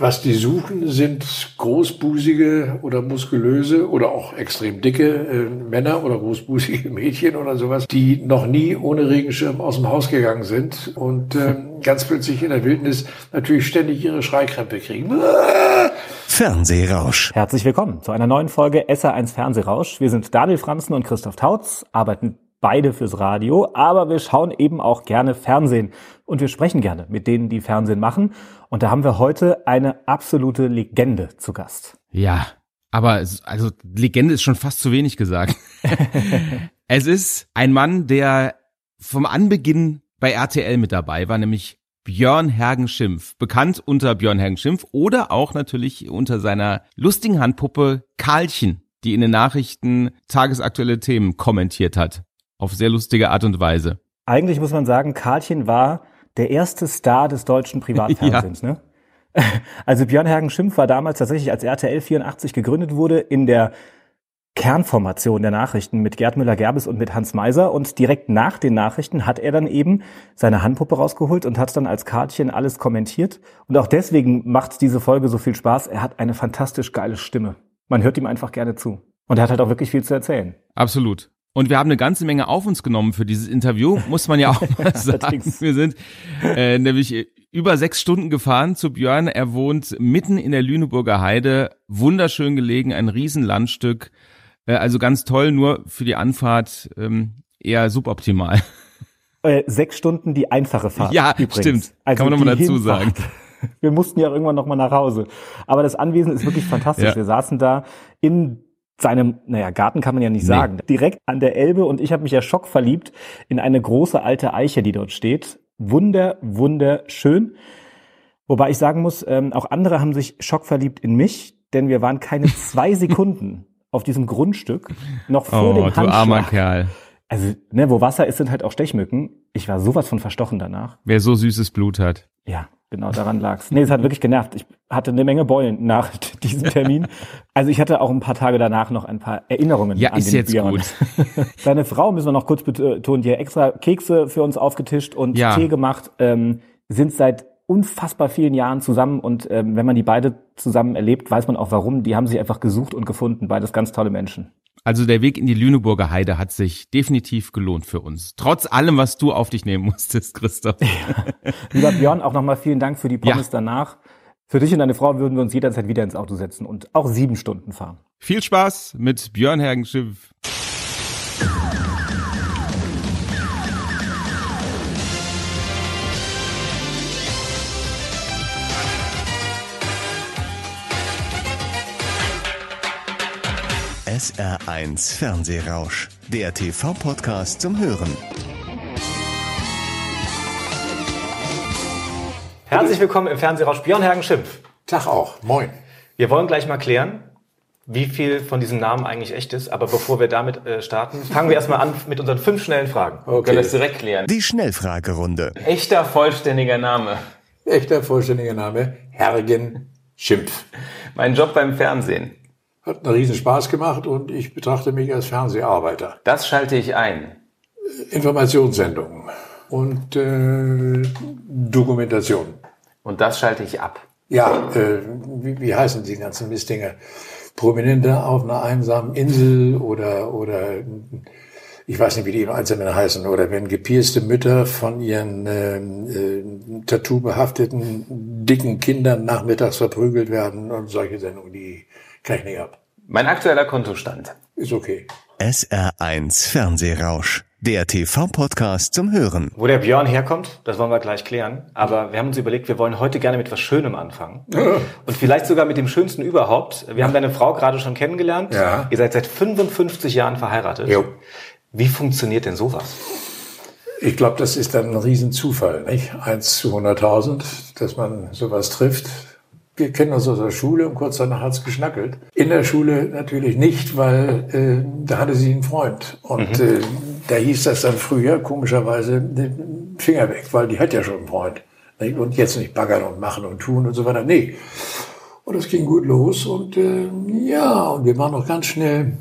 Was die suchen, sind großbusige oder muskulöse oder auch extrem dicke äh, Männer oder großbusige Mädchen oder sowas, die noch nie ohne Regenschirm aus dem Haus gegangen sind und äh, ganz plötzlich in der Wildnis natürlich ständig ihre Schreikrämpfe kriegen. Fernsehrausch. Herzlich willkommen zu einer neuen Folge SR1 Fernsehrausch. Wir sind Daniel Franzen und Christoph Tautz, arbeiten beide fürs Radio, aber wir schauen eben auch gerne Fernsehen und wir sprechen gerne mit denen, die Fernsehen machen. Und da haben wir heute eine absolute Legende zu Gast. Ja, aber also Legende ist schon fast zu wenig gesagt. es ist ein Mann, der vom Anbeginn bei RTL mit dabei war, nämlich Björn Hergen Schimpf, bekannt unter Björn Hergen Schimpf oder auch natürlich unter seiner lustigen Handpuppe Karlchen, die in den Nachrichten tagesaktuelle Themen kommentiert hat auf sehr lustige Art und Weise. Eigentlich muss man sagen, Karlchen war der erste Star des deutschen Privatfernsehens. ja. ne? Also Björn Hergen Schimpf war damals tatsächlich, als RTL 84 gegründet wurde, in der Kernformation der Nachrichten mit Gerd Müller-Gerbes und mit Hans Meiser und direkt nach den Nachrichten hat er dann eben seine Handpuppe rausgeholt und hat dann als Kartchen alles kommentiert und auch deswegen macht diese Folge so viel Spaß. Er hat eine fantastisch geile Stimme. Man hört ihm einfach gerne zu und er hat halt auch wirklich viel zu erzählen. Absolut. Und wir haben eine ganze Menge auf uns genommen für dieses Interview, muss man ja auch mal sagen. Wir sind äh, nämlich über sechs Stunden gefahren zu Björn. Er wohnt mitten in der Lüneburger Heide, wunderschön gelegen, ein Riesenlandstück. Äh, also ganz toll, nur für die Anfahrt ähm, eher suboptimal. Äh, sechs Stunden die einfache Fahrt. Ja, übrigens. stimmt. Also Kann man nochmal dazu Hinfahrt. sagen. Wir mussten ja irgendwann nochmal nach Hause. Aber das Anwesen ist wirklich fantastisch. Ja. Wir saßen da in seinem, naja, Garten kann man ja nicht nee. sagen, direkt an der Elbe und ich habe mich ja schockverliebt in eine große alte Eiche, die dort steht. Wunder, wunderschön. Wobei ich sagen muss, ähm, auch andere haben sich schockverliebt in mich, denn wir waren keine zwei Sekunden auf diesem Grundstück noch vor oh, dem Handschlag. Du armer Kerl. Also, ne, wo Wasser ist, sind halt auch Stechmücken. Ich war sowas von verstochen danach. Wer so süßes Blut hat. Ja, Genau, daran lag's. Nee, es hat wirklich genervt. Ich hatte eine Menge Beulen nach diesem Termin. Also ich hatte auch ein paar Tage danach noch ein paar Erinnerungen ja, an ist den jetzt Björn. gut. Seine Frau, müssen wir noch kurz betonen, die hat extra Kekse für uns aufgetischt und ja. Tee gemacht, ähm, sind seit unfassbar vielen Jahren zusammen und ähm, wenn man die beide zusammen erlebt, weiß man auch warum. Die haben sich einfach gesucht und gefunden, beides ganz tolle Menschen. Also der Weg in die Lüneburger Heide hat sich definitiv gelohnt für uns. Trotz allem, was du auf dich nehmen musstest, Christoph. Ja. Lieber Björn, auch nochmal vielen Dank für die Pommes ja. danach. Für dich und deine Frau würden wir uns jederzeit wieder ins Auto setzen und auch sieben Stunden fahren. Viel Spaß mit Björn Hergenschiff. SR1 Fernsehrausch, der TV-Podcast zum Hören. Herzlich willkommen im Fernsehrausch Björn Hergen Schimpf. Tag auch, moin. Wir wollen gleich mal klären, wie viel von diesem Namen eigentlich echt ist. Aber bevor wir damit äh, starten, fangen wir erstmal an mit unseren fünf schnellen Fragen. Okay. Wir können das direkt klären. Die Schnellfragerunde. Echter vollständiger Name. Echter vollständiger Name, Hergen Schimpf. Mein Job beim Fernsehen. Hat einen riesen Spaß gemacht und ich betrachte mich als Fernseharbeiter. Das schalte ich ein. Informationssendungen und äh, Dokumentation. Und das schalte ich ab. Ja, äh, wie, wie heißen die ganzen Mistdinger? Prominente auf einer einsamen Insel oder oder ich weiß nicht, wie die im Einzelnen heißen, oder wenn gepierste Mütter von ihren äh, äh, Tattoo behafteten dicken Kindern nachmittags verprügelt werden und solche Sendungen, die kann ich nicht ab. Mein aktueller Kontostand. Ist okay. SR1 Fernsehrausch. Der TV-Podcast zum Hören. Wo der Björn herkommt, das wollen wir gleich klären. Aber wir haben uns überlegt, wir wollen heute gerne mit was Schönem anfangen. Und vielleicht sogar mit dem Schönsten überhaupt. Wir haben deine Frau gerade schon kennengelernt. Ja. Ihr seid seit 55 Jahren verheiratet. Jo. Wie funktioniert denn sowas? Ich glaube, das ist dann ein Riesenzufall, nicht? Eins zu 100.000, dass man sowas trifft wir kennen uns aus der Schule und kurz danach hat's geschnackelt. In der Schule natürlich nicht, weil äh, da hatte sie einen Freund. Und mhm. äh, da hieß das dann früher komischerweise Finger weg, weil die hat ja schon einen Freund. Nicht? Und jetzt nicht baggern und machen und tun und so weiter. Nee. Und es ging gut los und äh, ja, und wir waren noch ganz schnell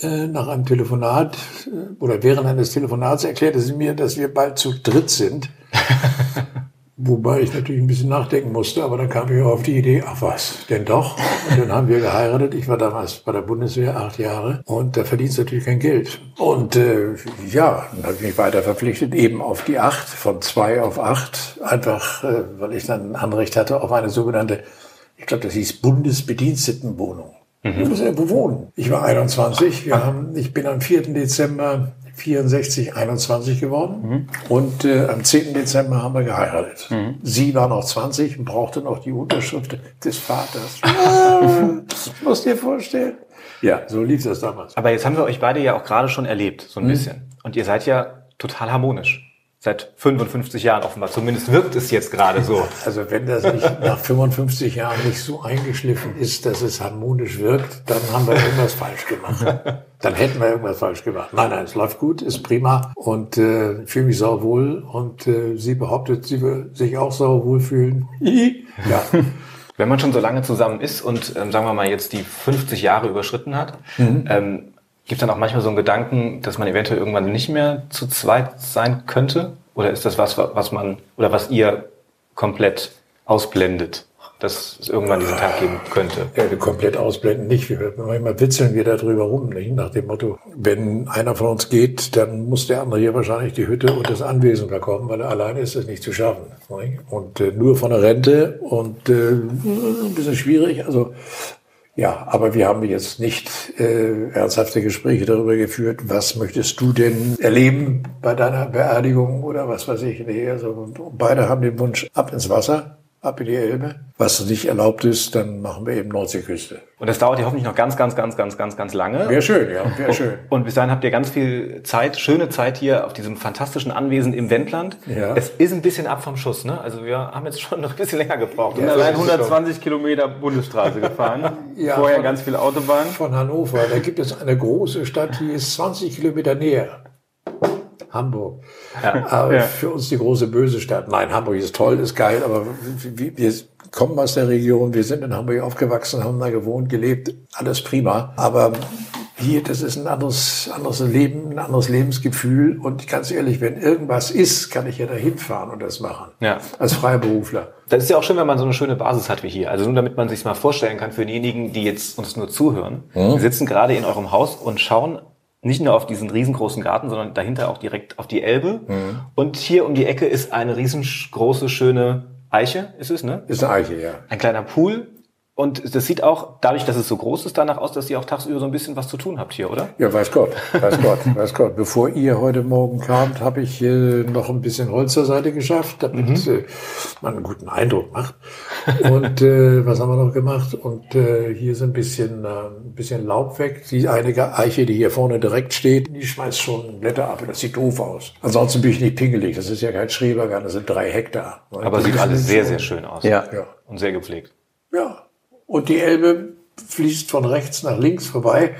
äh, nach einem Telefonat äh, oder während eines Telefonats erklärte sie mir, dass wir bald zu dritt sind. Wobei ich natürlich ein bisschen nachdenken musste, aber dann kam ich auf die Idee, ach was, denn doch. Und dann haben wir geheiratet. Ich war damals bei der Bundeswehr acht Jahre und da verdienst du natürlich kein Geld. Und äh, ja, dann habe ich mich weiter verpflichtet, eben auf die acht, von zwei auf acht, einfach, äh, weil ich dann ein Anrecht hatte auf eine sogenannte, ich glaube, das hieß Bundesbedienstetenwohnung. Mhm. Du musst irgendwo wohnen. Ich war 21. Wir haben, ich bin am 4. Dezember 64, 21 geworden. Mhm. Und äh, am 10. Dezember haben wir geheiratet. Mhm. Sie war noch 20 und brauchte noch die Unterschrift des Vaters. Ah, musst dir vorstellen. Ja, so lief das damals. Aber jetzt haben wir euch beide ja auch gerade schon erlebt, so ein mhm. bisschen. Und ihr seid ja total harmonisch seit 55 Jahren offenbar. Zumindest wirkt es jetzt gerade so. Also wenn das nicht nach 55 Jahren nicht so eingeschliffen ist, dass es harmonisch wirkt, dann haben wir irgendwas falsch gemacht. Dann hätten wir irgendwas falsch gemacht. Nein, nein, es läuft gut, ist prima und äh, fühle mich sauwohl und äh, sie behauptet, sie will sich auch sauwohl fühlen. ja. Wenn man schon so lange zusammen ist und ähm, sagen wir mal jetzt die 50 Jahre überschritten hat, mhm. ähm, Gibt dann auch manchmal so einen Gedanken, dass man eventuell irgendwann nicht mehr zu zweit sein könnte? Oder ist das was, was man oder was ihr komplett ausblendet, dass es irgendwann diesen Tag geben könnte? Ja, komplett ausblenden nicht. Wir, manchmal witzeln wir da drüber rum, nicht? nach dem Motto, wenn einer von uns geht, dann muss der andere hier wahrscheinlich die Hütte und das Anwesen bekommen, weil alleine ist es nicht zu schaffen. Nicht? Und äh, nur von der Rente und äh, ein bisschen schwierig. Also ja, aber wir haben jetzt nicht äh, ernsthafte Gespräche darüber geführt, was möchtest du denn erleben bei deiner Beerdigung oder was weiß ich. Nee, also beide haben den Wunsch ab ins Wasser ab in die Elbe. Was nicht erlaubt ist, dann machen wir eben Nordseeküste. Und das dauert ja hoffentlich noch ganz, ganz, ganz, ganz, ganz, ganz lange. Wäre schön, ja, wäre schön. Und bis dahin habt ihr ganz viel Zeit, schöne Zeit hier auf diesem fantastischen Anwesen im Wendland. Ja. Es ist ein bisschen ab vom Schuss, ne? Also wir haben jetzt schon noch ein bisschen länger gebraucht. Ja, und allein 120 Kilometer Bundesstraße gefahren. ja, Vorher von, ganz viel Autobahn. Von Hannover. Da gibt es eine große Stadt, die ist 20 Kilometer näher. Hamburg. Ja. Aber ja. für uns die große böse Stadt. Nein, Hamburg ist toll, ist geil, aber wir kommen aus der Region, wir sind in Hamburg aufgewachsen, haben da gewohnt, gelebt, alles prima. Aber hier, das ist ein anderes, anderes Leben, ein anderes Lebensgefühl. Und ganz ehrlich, wenn irgendwas ist, kann ich ja da hinfahren und das machen. Ja. Als Freiberufler. Das ist ja auch schön, wenn man so eine schöne Basis hat wie hier. Also nur damit man sich mal vorstellen kann für diejenigen, die jetzt uns nur zuhören. Hm? Wir sitzen gerade in eurem Haus und schauen nicht nur auf diesen riesengroßen Garten, sondern dahinter auch direkt auf die Elbe. Mhm. Und hier um die Ecke ist eine riesengroße, schöne Eiche, ist es, ne? Ist eine Eiche, ja. Ein kleiner Pool. Und das sieht auch, dadurch, dass es so groß ist, danach aus, dass ihr auch tagsüber so ein bisschen was zu tun habt hier, oder? Ja, weiß Gott, weiß Gott, weiß Gott. Bevor ihr heute Morgen kamt, habe ich äh, noch ein bisschen Holz zur Seite geschafft, damit mhm. äh, man einen guten Eindruck macht. Und äh, was haben wir noch gemacht? Und äh, hier ist ein bisschen, äh, ein bisschen Laub weg. Die eine Eiche, die hier vorne direkt steht, die schmeißt schon Blätter ab. Das sieht doof aus. Ansonsten bin ich nicht pingelig. Das ist ja kein Schrebergarten, das sind drei Hektar. Aber sieht alles sehr, sehr schön aus. Ja. ja. Und sehr gepflegt. Ja, und die Elbe fließt von rechts nach links vorbei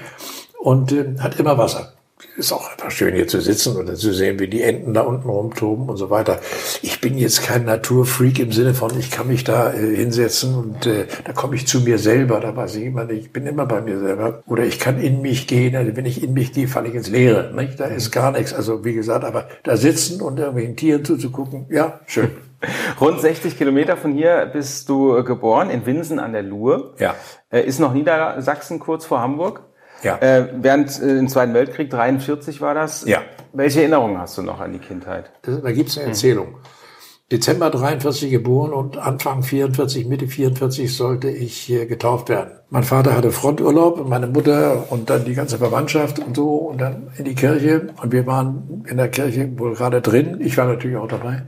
und äh, hat immer Wasser. Ist auch einfach schön hier zu sitzen und zu sehen, wie die Enten da unten rumtoben und so weiter. Ich bin jetzt kein Naturfreak im Sinne von, ich kann mich da äh, hinsetzen und äh, da komme ich zu mir selber. Da weiß ich immer ich bin immer bei mir selber. Oder ich kann in mich gehen. Also wenn ich in mich gehe, falle ich ins Leere. Nicht? Da ist gar nichts. Also wie gesagt, aber da sitzen und irgendwelchen Tieren zuzugucken, ja, schön. Rund 60 Kilometer von hier bist du geboren, in Winsen an der Luhe. Ja. Äh, ist noch Niedersachsen kurz vor Hamburg. Ja. Äh, während äh, im Zweiten Weltkrieg, 43 war das. Ja. Welche Erinnerungen hast du noch an die Kindheit? Das, da gibt's eine Erzählung. Hm. Dezember 43 geboren und Anfang 44, Mitte 44 sollte ich äh, getauft werden. Mein Vater hatte Fronturlaub, meine Mutter und dann die ganze Verwandtschaft und so und dann in die Kirche und wir waren in der Kirche wohl gerade drin. Ich war natürlich auch dabei.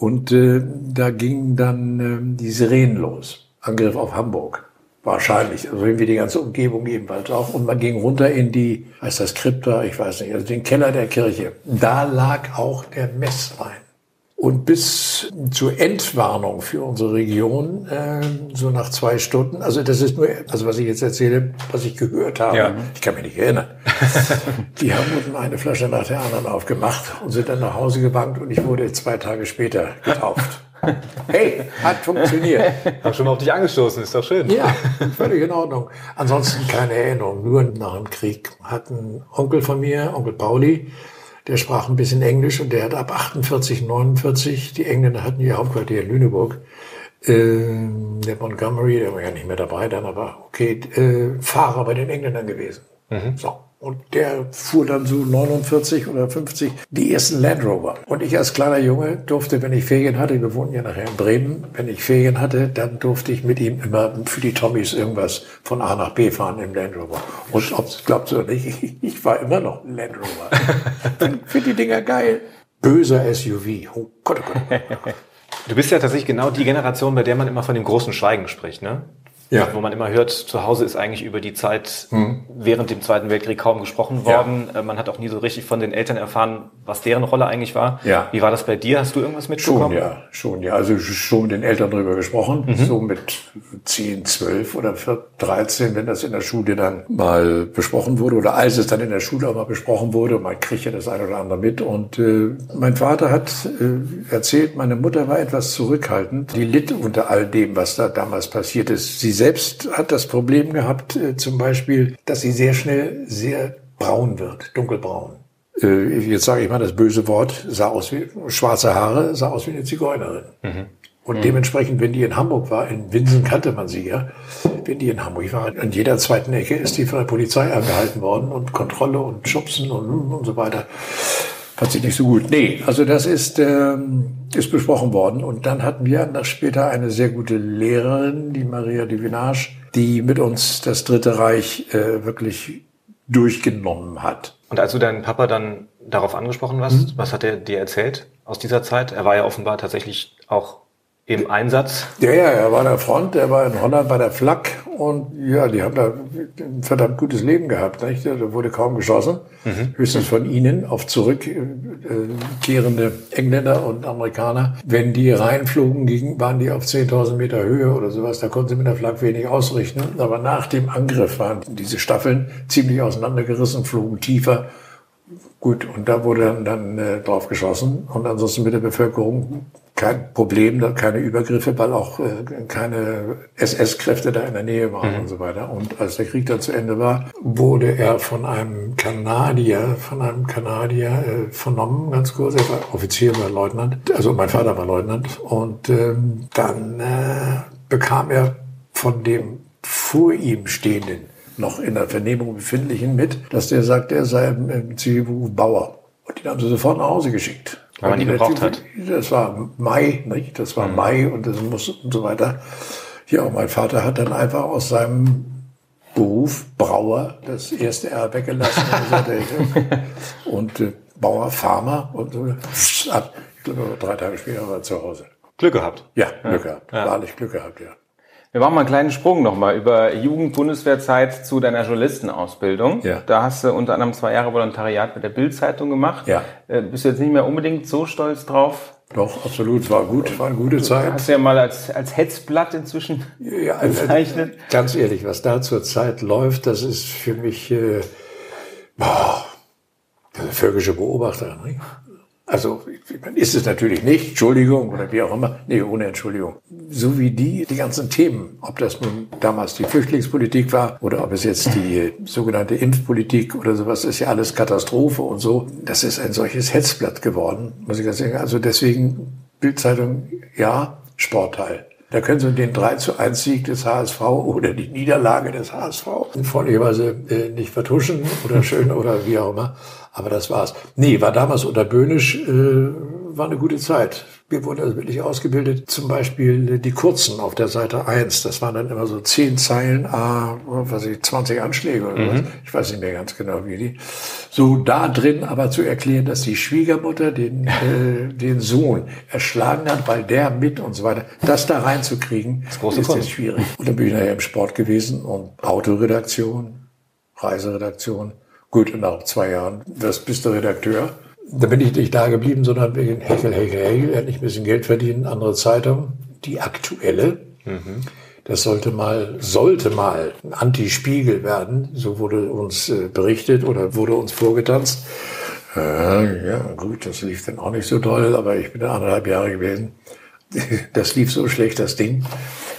Und äh, da gingen dann äh, die Sirenen los. Angriff auf Hamburg. Wahrscheinlich. Also irgendwie die ganze Umgebung ebenfalls auch. Und man ging runter in die, heißt das Krypta, ich weiß nicht, also den Keller der Kirche. Da lag auch der Messwein. Und bis zur Entwarnung für unsere Region, äh, so nach zwei Stunden, also das ist nur, also was ich jetzt erzähle, was ich gehört habe, ja. ich kann mich nicht erinnern. Die haben unten eine Flasche nach der anderen aufgemacht und sind dann nach Hause gewankt und ich wurde zwei Tage später getauft. Hey, hat funktioniert. Hab schon mal auf dich angestoßen, ist doch schön. Ja, völlig in Ordnung. Ansonsten keine Erinnerung, nur nach dem Krieg hat ein Onkel von mir, Onkel Pauli, der sprach ein bisschen Englisch und der hat ab 48, 49, die Engländer hatten ihr Hauptquartier in Lüneburg, äh, der Montgomery, der war ja nicht mehr dabei dann, aber okay, äh, Fahrer bei den Engländern gewesen. Mhm. So. Und der fuhr dann so 49 oder 50 die ersten Land Rover. Und ich als kleiner Junge durfte, wenn ich Ferien hatte, wir wohnten ja nachher in Bremen, wenn ich Ferien hatte, dann durfte ich mit ihm immer für die Tommys irgendwas von A nach B fahren im Land Rover. Und ob es glaubt oder nicht, ich, war immer noch ein Land Rover. Finde die Dinger geil. Böser SUV. Oh Gott, oh Gott. Du bist ja tatsächlich genau die Generation, bei der man immer von dem großen Schweigen spricht, ne? Ja. wo man immer hört, zu Hause ist eigentlich über die Zeit mhm. während dem Zweiten Weltkrieg kaum gesprochen worden. Ja. Äh, man hat auch nie so richtig von den Eltern erfahren, was deren Rolle eigentlich war. Ja. Wie war das bei dir? Hast du irgendwas mitbekommen? Schon, ja, schon, ja. Also schon mit den Eltern drüber gesprochen, mhm. so mit 10, 12 oder 13, wenn das in der Schule dann mal besprochen wurde oder als es dann in der Schule auch mal besprochen wurde. Man kriegt ja das eine oder andere mit. Und äh, mein Vater hat äh, erzählt, meine Mutter war etwas zurückhaltend. Die litt unter all dem, was da damals passiert ist. Sie selbst hat das Problem gehabt, äh, zum Beispiel, dass sie sehr schnell sehr braun wird, dunkelbraun. Äh, jetzt sage ich mal das böse Wort, sah aus wie schwarze Haare, sah aus wie eine Zigeunerin. Mhm. Und mhm. dementsprechend, wenn die in Hamburg war, in Winsen kannte man sie ja, wenn die in Hamburg war, an jeder zweiten Ecke ist die von der Polizei angehalten worden und Kontrolle und Schubsen und, und so weiter sie nicht so gut. Nee, also das ist, ähm, ist besprochen worden. Und dann hatten wir später eine sehr gute Lehrerin, die Maria Divinage, die mit uns das Dritte Reich äh, wirklich durchgenommen hat. Und als du deinen Papa dann darauf angesprochen hast, mhm. was hat er dir erzählt aus dieser Zeit? Er war ja offenbar tatsächlich auch im Einsatz? Ja, ja, er war an der Front, er war in Holland bei der Flak und ja, die haben da ein verdammt gutes Leben gehabt. Nicht? Da wurde kaum geschossen, mhm. höchstens von ihnen auf zurückkehrende äh, Engländer und Amerikaner. Wenn die reinflogen, gingen, waren die auf 10.000 Meter Höhe oder sowas, da konnten sie mit der Flak wenig ausrichten. Aber nach dem Angriff waren diese Staffeln ziemlich auseinandergerissen, flogen tiefer. Gut, und da wurde dann, dann äh, drauf geschossen und ansonsten mit der Bevölkerung kein Problem, keine Übergriffe, weil auch äh, keine SS-Kräfte da in der Nähe waren mhm. und so weiter. Und als der Krieg dann zu Ende war, wurde er von einem Kanadier, von einem Kanadier äh, vernommen, ganz kurz. Er war Offizier, war Leutnant. Also mein Vater war Leutnant. Und ähm, dann äh, bekam er von dem vor ihm stehenden, noch in der Vernehmung befindlichen mit, dass der sagt, er sei im, im Zivilberuf Bauer. Und den haben sie sofort nach Hause geschickt. Weil man die gebraucht hat. Das war Mai, nicht? Das war mhm. Mai und das muss und so weiter. Ja, und mein Vater hat dann einfach aus seinem Beruf Brauer das erste R weggelassen und, und äh, Bauer, Farmer und so. Ich glaube, drei Tage später war er zu Hause. Glück gehabt. Ja, Glück ja. gehabt. Ja. Wahrlich Glück gehabt, ja. Wir machen mal einen kleinen Sprung nochmal über Jugend-Bundeswehrzeit zu deiner Journalistenausbildung. Ja. Da hast du unter anderem zwei Jahre Volontariat mit der Bild-Zeitung gemacht. Ja. Äh, bist du jetzt nicht mehr unbedingt so stolz drauf? Doch, absolut. War gut, war eine gute Zeit. Hast du ja mal als, als Hetzblatt inzwischen ja, also, bezeichnet. Ganz ehrlich, was da zur Zeit läuft, das ist für mich, äh, boah, der völkische Beobachter. Nicht? Also ist es natürlich nicht, Entschuldigung oder wie auch immer, nee, ohne Entschuldigung. So wie die, die ganzen Themen, ob das nun damals die Flüchtlingspolitik war oder ob es jetzt die sogenannte Impfpolitik oder sowas, ist ja alles Katastrophe und so. Das ist ein solches Hetzblatt geworden, muss ich ganz sagen. Also deswegen Bildzeitung, ja, Sportteil. Da können Sie den 3 zu 1 Sieg des HSV oder die Niederlage des HSV volligerweise äh, nicht vertuschen oder schön oder wie auch immer. Aber das war's. Nee, war damals unter Böhnisch, äh, war eine gute Zeit. Wir wurden also wirklich ausgebildet. Zum Beispiel die kurzen auf der Seite 1. Das waren dann immer so zehn Zeilen, ah, was ich, 20 Anschläge oder mhm. was. Ich weiß nicht mehr ganz genau, wie die. So da drin aber zu erklären, dass die Schwiegermutter den, äh, den Sohn erschlagen hat, weil der mit und so weiter. Das da reinzukriegen, das große ist jetzt schwierig. Und dann bin ich nachher im Sport gewesen und Autoredaktion, Reiseredaktion. Gut, nach zwei Jahren das bist du Redakteur. Da bin ich nicht da geblieben, sondern wegen Heckel, Heckel, Heckel, endlich ein bisschen Geld verdienen, andere Zeitung, die aktuelle. Mhm. Das sollte mal, sollte mal ein Anti-Spiegel werden, so wurde uns äh, berichtet oder wurde uns vorgetanzt. Äh, ja, gut, das lief dann auch nicht so toll, aber ich bin anderthalb Jahre gewesen. Das lief so schlecht, das Ding,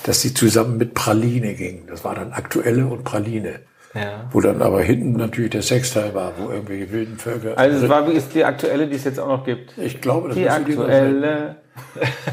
dass die zusammen mit Praline gingen. Das war dann aktuelle und Praline. Ja. Wo dann aber hinten natürlich der Sexteil war, wo irgendwelche wilden Völker. Also es war, wie ist die aktuelle, die es jetzt auch noch gibt? Ich glaube, das die aktuelle.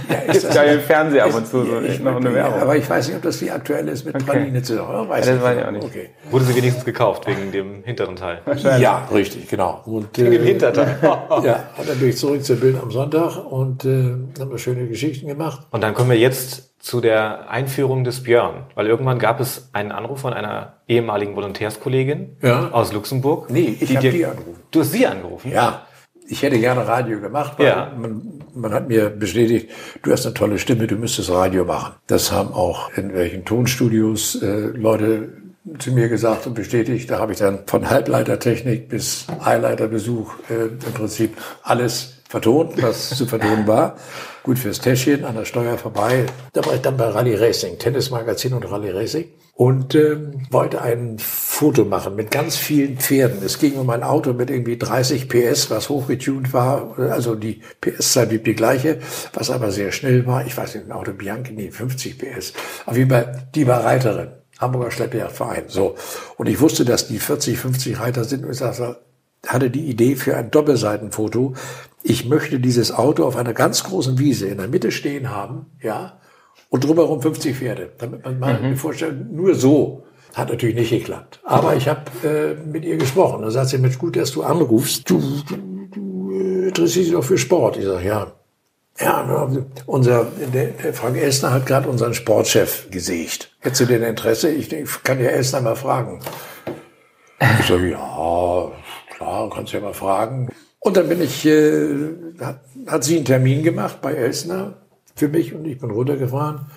Ja, ist das ja im Fernsehen ab und zu so ich, noch eine Werbung. aber ich weiß nicht, ob das die aktuelle ist mit okay. Praline zu ja, weiß ja, Das weiß ich auch nicht. Okay. Wurde sie wenigstens gekauft wegen dem hinteren Teil? Ja, richtig, genau. Und, wegen äh, dem Hinterteil. ja, und dann bin ich zurück zur Bild am Sonntag und äh, haben wir schöne Geschichten gemacht. Und dann kommen wir jetzt zu der Einführung des Björn, weil irgendwann gab es einen Anruf von einer ehemaligen Volontärskollegin ja. aus Luxemburg. Nee, ich habe die angerufen. Du hast sie angerufen? Ja. Ich hätte gerne Radio gemacht, weil ja. man, man hat mir bestätigt, du hast eine tolle Stimme, du müsstest Radio machen. Das haben auch in welchen Tonstudios äh, Leute zu mir gesagt und bestätigt. Da habe ich dann von Halbleitertechnik bis Highlighterbesuch äh, im Prinzip alles vertont, was zu vertonen war gut fürs Täschchen, an der Steuer vorbei. Da war ich dann bei Rally Racing, Tennismagazin und Rally Racing und ähm, wollte ein Foto machen mit ganz vielen Pferden. Es ging um ein Auto mit irgendwie 30 PS, was hochgetunt war. Also die PS-Zahl blieb die gleiche, was aber sehr schnell war. Ich weiß nicht, ein Auto Bianchi, nee, 50 PS. Auf jeden Fall, die war Reiterin. Hamburger Schleppjagdverein. So. Und ich wusste, dass die 40, 50 Reiter sind und ich sagte, hatte die Idee für ein Doppelseitenfoto. Ich möchte dieses Auto auf einer ganz großen Wiese in der Mitte stehen haben, ja, und drumherum 50 Pferde, damit man mal mhm. vorstellt, nur so. Hat natürlich nicht geklappt. Aber ich habe äh, mit ihr gesprochen. Da sagt sie, Mensch, gut, dass du anrufst. Du, du, du äh, interessierst dich doch für Sport. Ich sage, ja. Ja, unser, der, der Frank Elsner hat gerade unseren Sportchef gesiegt. Hättest du denn Interesse? Ich, ich kann ja Elsner mal fragen. Ich sage, ja, klar, kannst ja mal fragen. Und dann bin ich, äh, hat, hat sie einen Termin gemacht bei Elsner für mich und ich bin runtergefahren.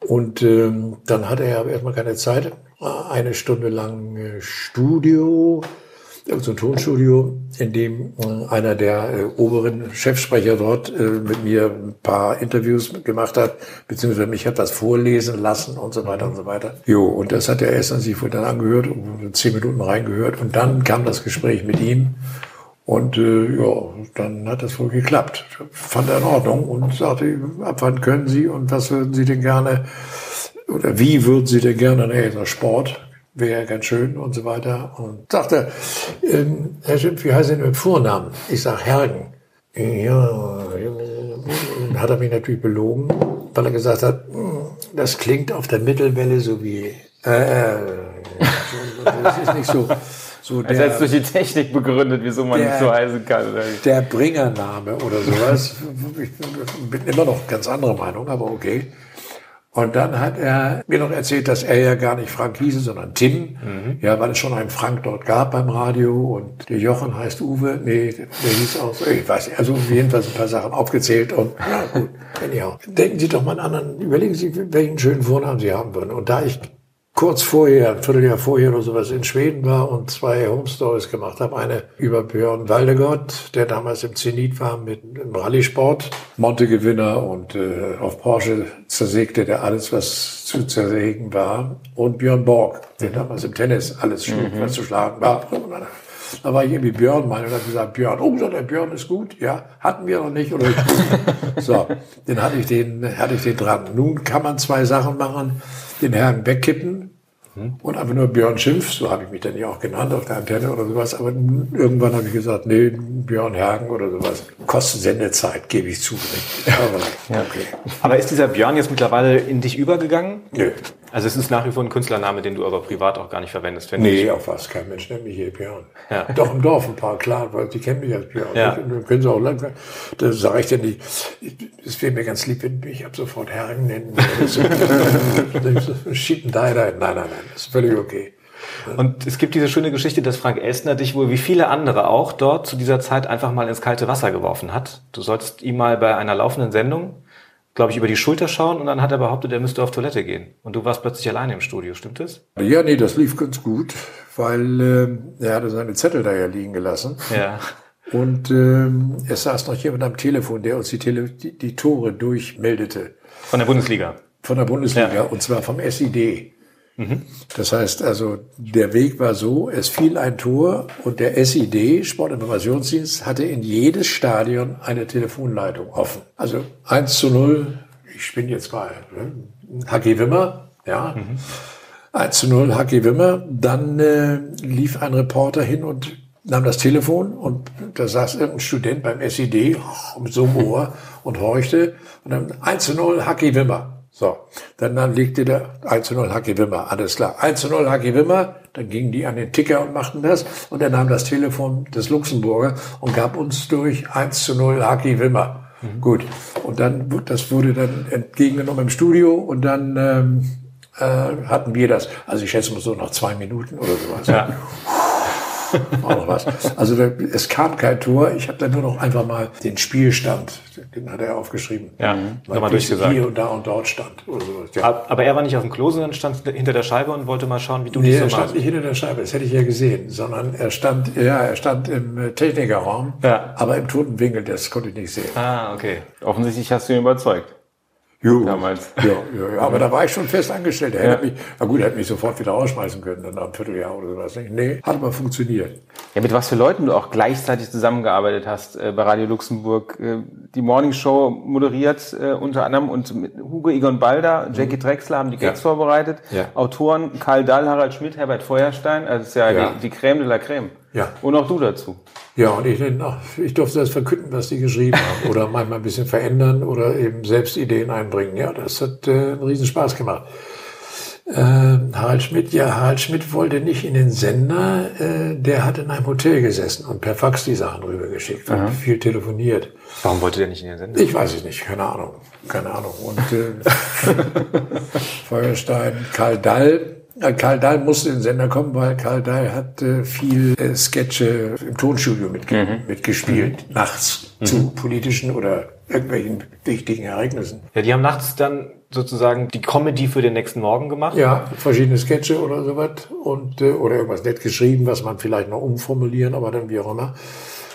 Und ähm, dann hatte er erstmal keine Zeit. Eine Stunde lang äh, Studio, ein Tonstudio, in dem äh, einer der äh, oberen Chefsprecher dort äh, mit mir ein paar Interviews gemacht hat, beziehungsweise mich hat das vorlesen lassen und so weiter und so weiter. Jo, und das hat er erst an sich wohl dann angehört, zehn Minuten reingehört und dann kam das Gespräch mit ihm. Und äh, ja, dann hat das wohl geklappt. Fand er in Ordnung und sagte, ab wann können Sie und was würden Sie denn gerne oder wie würden Sie denn gerne, nee, Sport, wäre ganz schön und so weiter. Und sagte, ähm, Herr Schimpf, wie heißt denn mit Vornamen? Ich sag Hergen. Ja, dann hat er mich natürlich belogen, weil er gesagt hat, hm, das klingt auf der Mittelwelle so wie, äh, äh das ist nicht so. So der, also jetzt durch die Technik begründet, wieso man der, nicht so heißen kann. Oder? Der Bringername oder sowas. ich bin immer noch ganz anderer Meinung, aber okay. Und dann hat er mir noch erzählt, dass er ja gar nicht Frank hieße, sondern Tim. Mhm. Ja, weil es schon einen Frank dort gab beim Radio und der Jochen heißt Uwe. Nee, der hieß auch so. Ich weiß nicht. Also jedenfalls ein paar Sachen aufgezählt und ja gut, anyhow. Denken Sie doch mal an anderen, überlegen Sie, welchen schönen Vornamen Sie haben würden. Und da ich kurz vorher, ein Vierteljahr vorher oder sowas in Schweden war und zwei Home Stories gemacht habe. Eine über Björn Waldegott, der damals im Zenit war mit im Rallye-Sport, Monte-Gewinner und äh, auf Porsche zersägte der alles, was zu zersägen war. Und Björn Borg, der damals im Tennis alles schlug, mhm. was zu schlagen war. Da war ich irgendwie Björn mal und hat gesagt, Björn, oh, der Björn ist gut, ja, hatten wir noch nicht oder so, dann hatte ich den, hatte ich den dran. Nun kann man zwei Sachen machen den Herrn wegkippen und einfach nur Björn Schimpf, so habe ich mich dann ja auch genannt auf der Antenne oder sowas. Aber irgendwann habe ich gesagt, nee, Björn Hergen oder sowas. Kostet Sendezeit, gebe ich zu. Aber, okay. aber ist dieser Björn jetzt mittlerweile in dich übergegangen? Nö. Also es ist nach wie vor ein Künstlername, den du aber privat auch gar nicht verwendest, finde nee, ich. Nee, auf was. Kein Mensch nennt mich hier Björn. Ja. Doch im Dorf ein paar, klar, weil die kennen mich als Björn. Ja. Dann können sie auch lang, das sage ich dir nicht. Es wäre mir ganz lieb, wenn mich ab sofort Hergen nennen. Schieten da, nein, nein, nein, das ist völlig okay. Und es gibt diese schöne Geschichte, dass Frank Elstner dich wohl wie viele andere auch dort zu dieser Zeit einfach mal ins kalte Wasser geworfen hat. Du solltest ihm mal bei einer laufenden Sendung glaube ich, über die Schulter schauen und dann hat er behauptet, er müsste auf Toilette gehen. Und du warst plötzlich alleine im Studio, stimmt das? Ja, nee, das lief ganz gut, weil äh, er hatte seine Zettel da ja liegen gelassen. Ja. Und ähm, es saß noch jemand am Telefon, der uns die, Tele die, die Tore durchmeldete. Von der Bundesliga. Von der Bundesliga, ja. und zwar vom SID. Mhm. Das heißt also, der Weg war so, es fiel ein Tor und der SID, Sportinformationsdienst, hatte in jedes Stadion eine Telefonleitung offen. Also 1 zu 0, ich bin jetzt bei HG ne? Wimmer, ja. Mhm. 1 zu 0 Haki Wimmer. Dann äh, lief ein Reporter hin und nahm das Telefon und da saß irgendein Student beim SID mit so einem Ohr und horchte und dann 1 zu 0 Haki Wimmer. So, dann, dann legte der 1 zu 0 Haki Wimmer, alles klar. 1 zu 0 Haki Wimmer, dann gingen die an den Ticker und machten das und er nahm das Telefon des Luxemburger und gab uns durch 1 zu 0 Haki Wimmer. Mhm. Gut, und dann, das wurde dann entgegengenommen im Studio und dann ähm, äh, hatten wir das, also ich schätze mal so nach zwei Minuten oder sowas. Ja. auch noch was. Also da, es kam kein Tor. Ich habe dann nur noch einfach mal den Spielstand, den hat er aufgeschrieben. Ja, nochmal durchgesagt. Hier und da und dort stand. Oder sowas. Ja. Aber er war nicht auf dem Klo, sondern stand hinter der Scheibe und wollte mal schauen, wie du nee, dich so machst. er stand nicht hinter der Scheibe, das hätte ich ja gesehen, sondern er stand, ja, er stand im äh, Technikerraum, ja. aber im toten Winkel, das konnte ich nicht sehen. Ah, okay. Offensichtlich hast du ihn überzeugt. Jo, damals. Ja, ja, ja, aber da war ich schon fest angestellt. Er ja. hätte mich, na gut, er hätte mich sofort wieder rausschmeißen können, dann nach einem Vierteljahr oder sowas. Nee, hat aber funktioniert. Ja, mit was für Leuten du auch gleichzeitig zusammengearbeitet hast äh, bei Radio Luxemburg. Äh, die Morning Show moderiert äh, unter anderem und mit Hugo Egon Balder, Jackie mhm. Drexler haben die Gags ja. vorbereitet. Autoren Karl Dall, Harald Schmidt, Herbert Feuerstein. Also das ist ja, ja. Die, die Creme de la Creme. Ja. Und auch du dazu. Ja, und ich, ich durfte das verkünden, was die geschrieben haben. Oder manchmal ein bisschen verändern oder eben selbst Ideen einbringen. Ja, das hat äh, einen riesen Spaß gemacht. Äh, Harald Schmidt, ja, Harald Schmidt wollte nicht in den Sender, äh, der hat in einem Hotel gesessen und per Fax die Sachen rübergeschickt und viel telefoniert. Warum wollte der nicht in den Sender? Ich weiß es nicht, keine Ahnung, keine Ahnung. Und äh, Feuerstein, Karl Dall, Karl Dahl musste in den Sender kommen, weil Karl Dahl hat äh, viel äh, Sketche im Tonstudio mitge mhm. mitgespielt, mhm. nachts mhm. zu politischen oder irgendwelchen wichtigen Ereignissen. Ja, die haben nachts dann sozusagen die Comedy für den nächsten Morgen gemacht? Ja, verschiedene Sketche oder sowas und äh, oder irgendwas nett geschrieben, was man vielleicht noch umformulieren, aber dann wie auch immer.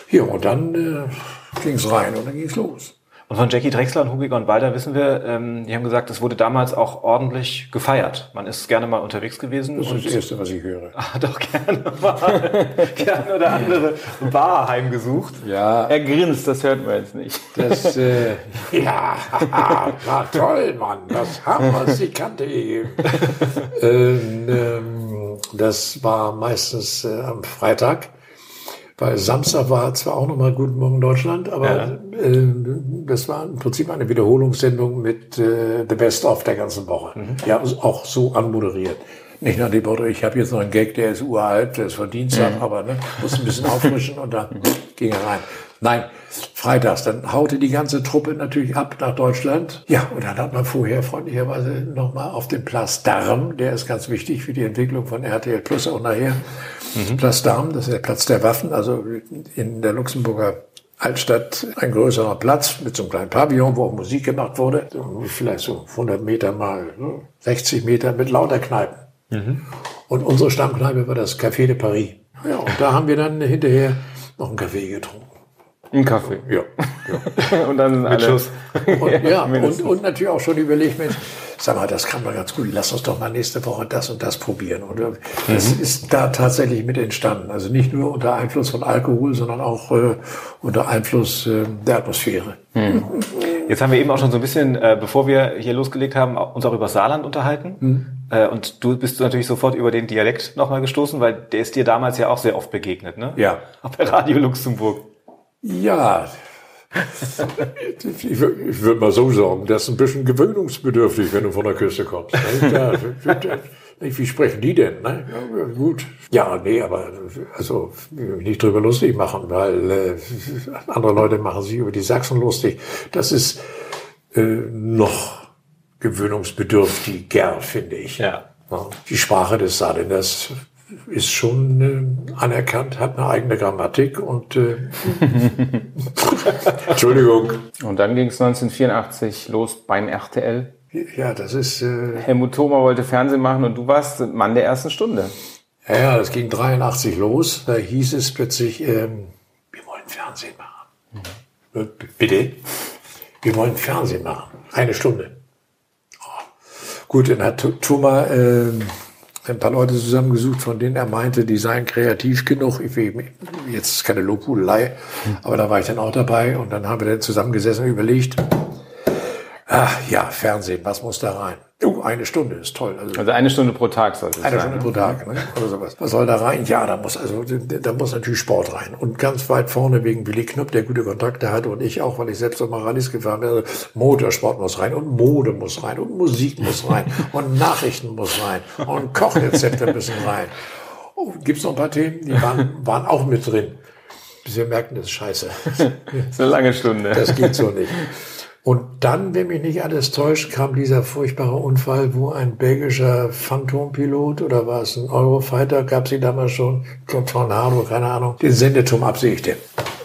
Ja, und dann äh, ging's rein und dann ging's los. Und von Jackie Drexler und Hugiger und Balder wissen wir, ähm, die haben gesagt, es wurde damals auch ordentlich gefeiert. Man ist gerne mal unterwegs gewesen. Das ist das Erste, was ich höre. Ah, doch gerne mal gerne oder andere Bar heimgesucht. Ja. Er grinst, das hört man jetzt nicht. Das, äh, ja, war toll, Mann. Das haben wir die Kante gegeben. ähm, ähm, das war meistens äh, am Freitag weil Samstag war zwar auch nochmal Guten Morgen Deutschland, aber ja. äh, das war im Prinzip eine Wiederholungssendung mit äh, The Best of der ganzen Woche. Mhm. Ja, auch so anmoderiert. Nicht nach dem Motto, ich habe jetzt noch einen Gag, der ist uralt, der ist von Dienstag, mhm. aber ne, muss ein bisschen auffrischen und dann mhm. ging er rein. Nein, freitags, dann haute die ganze Truppe natürlich ab nach Deutschland. Ja, und dann hat man vorher freundlicherweise nochmal auf dem Platz Darm, der ist ganz wichtig für die Entwicklung von RTL Plus auch nachher. Mhm. Platz Darm, das ist der Platz der Waffen, also in der Luxemburger Altstadt ein größerer Platz mit so einem kleinen Pavillon, wo auch Musik gemacht wurde. Vielleicht so 100 Meter mal 60 Meter mit lauter Kneipen. Mhm. Und unsere Stammkneipe war das Café de Paris. Ja, und da haben wir dann hinterher noch einen Kaffee getrunken. Ein Kaffee. Ja. ja. und dann mit Schuss. Und, ja, und, und natürlich auch schon überlegt, Mensch, sag mal, das kann man ganz gut, lass uns doch mal nächste Woche das und das probieren. Und das mhm. ist da tatsächlich mit entstanden. Also nicht nur unter Einfluss von Alkohol, sondern auch äh, unter Einfluss äh, der Atmosphäre. Mhm. Jetzt haben wir eben auch schon so ein bisschen, äh, bevor wir hier losgelegt haben, uns auch über Saarland unterhalten. Mhm. Äh, und du bist natürlich sofort über den Dialekt nochmal gestoßen, weil der ist dir damals ja auch sehr oft begegnet, ne? Ja. Auch bei Radio Luxemburg. Ja, ich, würde mal so sagen, das ist ein bisschen gewöhnungsbedürftig, wenn du von der Küste kommst. Ja, wie sprechen die denn? Ne? Ja, gut. Ja, nee, aber also nicht drüber lustig machen, weil äh, andere Leute machen sich über die Sachsen lustig. Das ist äh, noch gewöhnungsbedürftiger, finde ich. Ja. Die Sprache des Saarländers ist schon äh, anerkannt, hat eine eigene Grammatik und äh, Entschuldigung. Und dann ging es 1984 los beim RTL. Ja, das ist. Äh, Helmut Thoma wollte Fernsehen machen und du warst Mann der ersten Stunde. Ja, ja, das ging 83 los. Da hieß es plötzlich, ähm, wir wollen Fernsehen machen. Mhm. Bitte? Wir wollen Fernsehen machen. Eine Stunde. Oh. Gut, dann hat Thoma äh, ein paar Leute zusammengesucht, von denen er meinte, die seien kreativ genug. Ich will, jetzt keine Lobhudelei, aber da war ich dann auch dabei und dann haben wir dann zusammengesessen und überlegt, ach ja, Fernsehen, was muss da rein? Oh, eine Stunde ist toll. Also, also eine Stunde pro Tag sollte es eine sein. Eine Stunde ne? pro Tag, ne? Oder sowas. Was soll da rein? Ja, da muss also da muss natürlich Sport rein. Und ganz weit vorne wegen Willi Knupp, der gute Kontakte hatte und ich auch, weil ich selbst auch mal Rallyes gefahren bin. Also Motorsport muss rein und Mode muss rein und Musik muss rein und Nachrichten muss rein und Kochrezepte müssen rein. Oh, gibt's noch ein paar Themen? Die waren, waren auch mit drin. Bis wir merkten, das ist scheiße. das ist eine lange Stunde. Das geht so nicht. Und dann, wenn mich nicht alles täuscht, kam dieser furchtbare Unfall, wo ein belgischer Phantompilot oder war es ein Eurofighter, gab sie damals schon, Tornado, keine Ahnung, den Sendeturm absichte.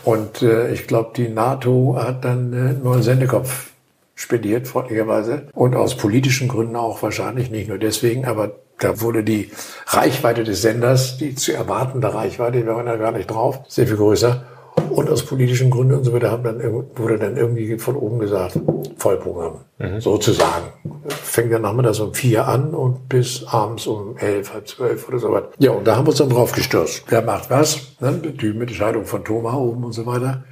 Und äh, ich glaube, die NATO hat dann äh, einen neuen Sendekopf spendiert, freundlicherweise. Und aus politischen Gründen auch wahrscheinlich, nicht nur deswegen, aber da wurde die Reichweite des Senders, die zu erwartende Reichweite, wir waren ja gar nicht drauf, sehr viel größer. Und aus politischen Gründen und so weiter haben dann, wurde dann irgendwie von oben gesagt, Vollprogramm, mhm. sozusagen. Fängt dann nachmittags um vier an und bis abends um elf, halb zwölf oder so weiter. Ja, und da haben wir uns dann drauf gestürzt. Wer macht was? Ne? Die Mitentscheidung von Thomas oben und so weiter.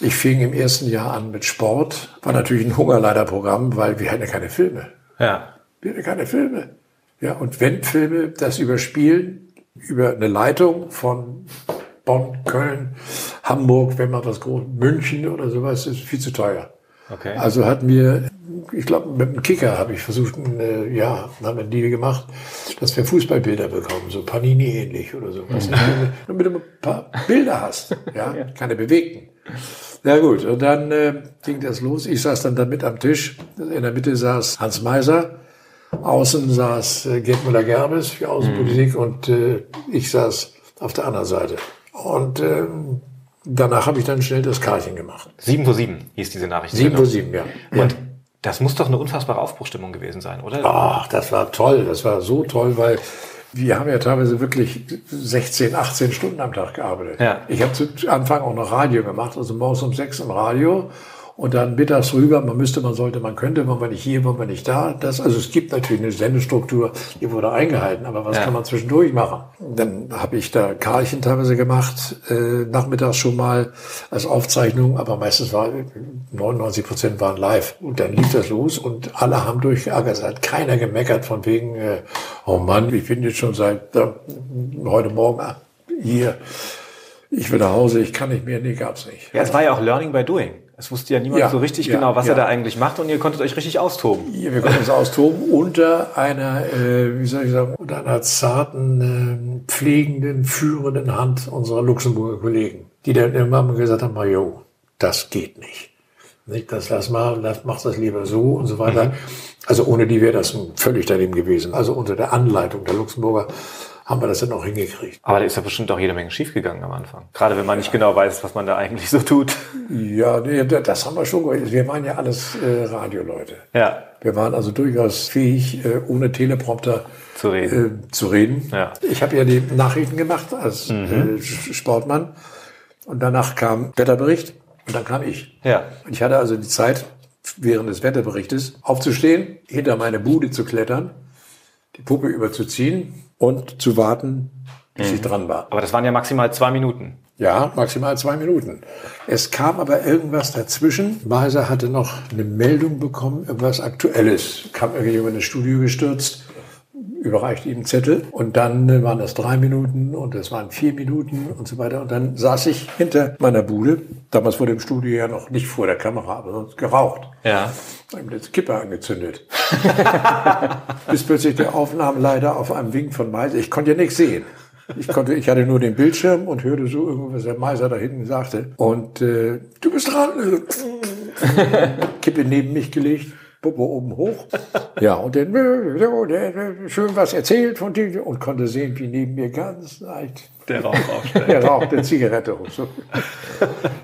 Ich fing im ersten Jahr an mit Sport. War natürlich ein Hungerleiderprogramm, weil wir hatten ja keine Filme. Ja. Wir hatten keine Filme. Ja, und wenn Filme das überspielen, über eine Leitung von Bonn, Köln, Hamburg, wenn man das groß, München oder sowas, ist viel zu teuer. Okay. Also hatten wir, ich glaube, mit dem Kicker habe ich versucht, äh, ja, haben wir die gemacht, dass wir Fußballbilder bekommen, so Panini ähnlich oder sowas. Mhm. Damit du ein paar Bilder hast, ja, ja. keine bewegten. Ja gut, und dann äh, ging das los. Ich saß dann da mit am Tisch. In der Mitte saß Hans Meiser, außen saß äh, Gerd Müller-Gerbes für Außenpolitik mhm. und äh, ich saß auf der anderen Seite. Und ähm, danach habe ich dann schnell das Karlchen gemacht. Sieben vor sieben hieß diese Nachricht. Sieben vor sieben, ja. Und ja. das muss doch eine unfassbare Aufbruchstimmung gewesen sein, oder? Ach, das war toll. Das war so toll, weil wir haben ja teilweise wirklich 16, 18 Stunden am Tag gearbeitet. Ja. Ich habe zu Anfang auch noch Radio gemacht, also morgens um sechs im Radio und dann mittags rüber, man müsste, man sollte, man könnte, wollen wir nicht hier, wollen wir nicht da. Das, also es gibt natürlich eine Sendestruktur, die wurde eingehalten, aber was ja. kann man zwischendurch machen? Dann habe ich da Karlchen teilweise gemacht, äh, nachmittags schon mal als Aufzeichnung, aber meistens war 99 Prozent waren live. Und dann lief das los und alle haben durchgeärgert. Es hat keiner gemeckert von wegen, äh, oh Mann, ich bin jetzt schon seit äh, heute Morgen hier. Ich will nach Hause, ich kann nicht mehr, nee, gab's nicht. Ja, es war ja auch Learning by Doing. Es wusste ja niemand ja, so richtig ja, genau, was ja. er da eigentlich macht und ihr konntet euch richtig austoben. Ja, wir konnten uns austoben unter einer, äh, wie soll ich sagen, unter einer zarten, äh, pflegenden, führenden Hand unserer Luxemburger Kollegen, die dann irgendwann gesagt haben, jo, das geht nicht. Nicht, das lass mal, lass, mach das lieber so und so weiter. Mhm. Also ohne die wäre das völlig daneben gewesen. Also unter der Anleitung der Luxemburger haben wir das dann auch hingekriegt. Aber da ist ja bestimmt auch jede Menge schiefgegangen am Anfang. Gerade wenn man nicht genau weiß, was man da eigentlich so tut. Ja, das haben wir schon gemacht. Wir waren ja alles äh, Radioleute. Ja. Wir waren also durchaus fähig, äh, ohne Teleprompter zu reden. Äh, zu reden. Ja. Ich habe ja die Nachrichten gemacht als mhm. äh, Sportmann. Und danach kam Wetterbericht und dann kam ich. Ja. Und ich hatte also die Zeit, während des Wetterberichtes aufzustehen, hinter meine Bude zu klettern, die Puppe überzuziehen und zu warten, bis mhm. ich dran war. Aber das waren ja maximal zwei Minuten. Ja, maximal zwei Minuten. Es kam aber irgendwas dazwischen. Weiser hatte noch eine Meldung bekommen, irgendwas Aktuelles. Kam irgendjemand ins Studio gestürzt, überreichte ihm einen Zettel und dann waren das drei Minuten und es waren vier Minuten und so weiter. Und dann saß ich hinter meiner Bude. Damals wurde im Studio ja noch nicht vor der Kamera, aber sonst geraucht. Ja. Haben das Kippe angezündet. Bis plötzlich der Aufnahmenleiter auf einem Wink von Meiser. Ich konnte ja nichts sehen. Ich konnte, ich hatte nur den Bildschirm und hörte so irgendwas, was der Meiser da hinten sagte. Und äh, du bist dran. Kippe neben mich gelegt. Puppe oben hoch. Ja, und dann so, der, der, schön was erzählt von dir und konnte sehen, wie neben mir ganz leicht der Rauch aufsteigt. Der Rauch, der Zigarette hoch. So.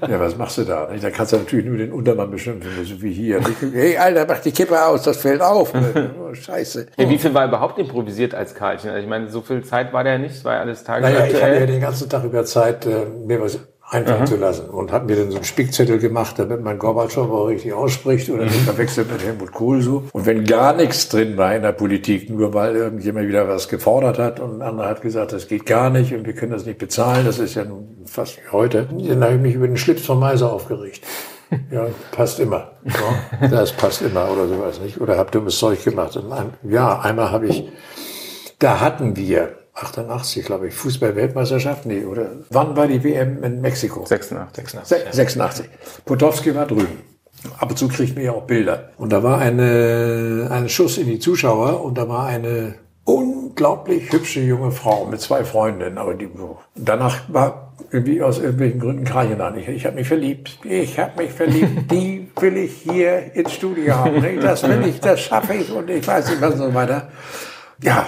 Ja, was machst du da? Da kannst du natürlich nur den Untermann beschimpfen, so wie hier. Hey, Alter, mach die Kippe aus, das fällt auf. Oh, scheiße. Ja, wie viel war überhaupt improvisiert als Karlchen? Also ich meine, so viel Zeit war der nicht, es war ja alles tagesaktuell. Naja, ich hatte ja den ganzen Tag über Zeit, äh, mir was einfallen zu lassen. Und hat mir dann so einen Spickzettel gemacht, damit mein Gorbatschow auch richtig ausspricht oder nicht verwechselt mit Helmut Kohl so. Und wenn gar nichts drin war in der Politik, nur weil irgendjemand wieder was gefordert hat und ein anderer hat gesagt, das geht gar nicht und wir können das nicht bezahlen, das ist ja nun fast wie heute, dann habe ich mich über den Schlips von Meiser aufgeregt. Ja, passt immer. Ja, das passt immer oder sowas nicht. Oder hab dummes Zeug gemacht. Ja, einmal habe ich, da hatten wir 88, glaube ich, Fußball-Weltmeisterschaft, nee, oder wann war die WM in Mexiko? 86. 86. 86. Potowski war drüben. Ab und zu kriegt man ja auch Bilder. Und da war eine, ein Schuss in die Zuschauer und da war eine unglaublich hübsche junge Frau mit zwei Freundinnen. Aber die, danach war irgendwie aus irgendwelchen Gründen Karlchen an. Ich, ich habe mich verliebt. Ich habe mich verliebt. Die will ich hier ins Studio haben. Das will ich, das schaffe ich und ich weiß nicht was und so weiter. Ja,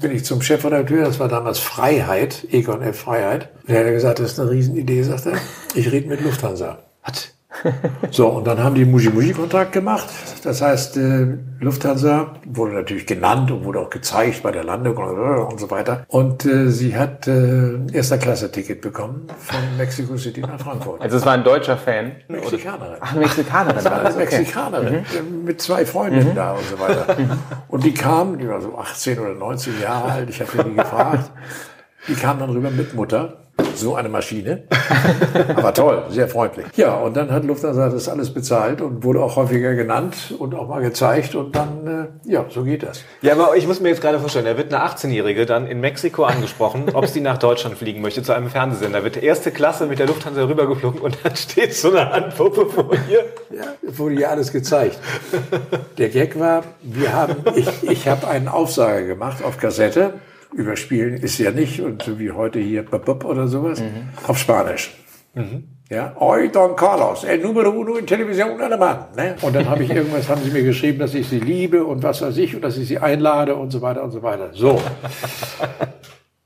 bin ich zum Chefredakteur, das war damals Freiheit, Egon F. Freiheit. Der hat gesagt, das ist eine Riesenidee, sagt er. Ich rede mit Lufthansa. Was? So, und dann haben die Muji-Muji-Kontrakt gemacht. Das heißt, äh, Lufthansa wurde natürlich genannt und wurde auch gezeigt bei der Landung und so weiter. Und äh, sie hat äh, erster Klasse-Ticket bekommen von Mexico City nach Frankfurt. Also es war ein deutscher Fan? Mexikanerin. Ach, Mexikanerin. Das war eine Mexikanerin mhm. mit zwei Freundinnen mhm. da und so weiter. Und die kam, die war so 18 oder 19 Jahre alt, ich habe die gefragt. Die kam dann rüber mit Mutter so eine Maschine. Aber toll, sehr freundlich. Ja, und dann hat Lufthansa das alles bezahlt und wurde auch häufiger genannt und auch mal gezeigt. Und dann, äh, ja, so geht das. Ja, aber ich muss mir jetzt gerade vorstellen, da wird eine 18-Jährige dann in Mexiko angesprochen, ob sie nach Deutschland fliegen möchte zu einem Fernsehsender. Da wird erste Klasse mit der Lufthansa rübergeflogen und dann steht so eine Handpuppe vor ihr. Ja, wurde ja alles gezeigt. Der Gag war, wir haben, ich, ich habe einen Aufsager gemacht auf Kassette überspielen ist ja nicht, und so wie heute hier Babab oder sowas, mhm. auf Spanisch. Mhm. Ja, hoy Don Carlos, el número uno in Television Alemán. Ne? Und dann habe ich irgendwas, haben sie mir geschrieben, dass ich sie liebe und was weiß ich und dass ich sie einlade und so weiter und so weiter. So.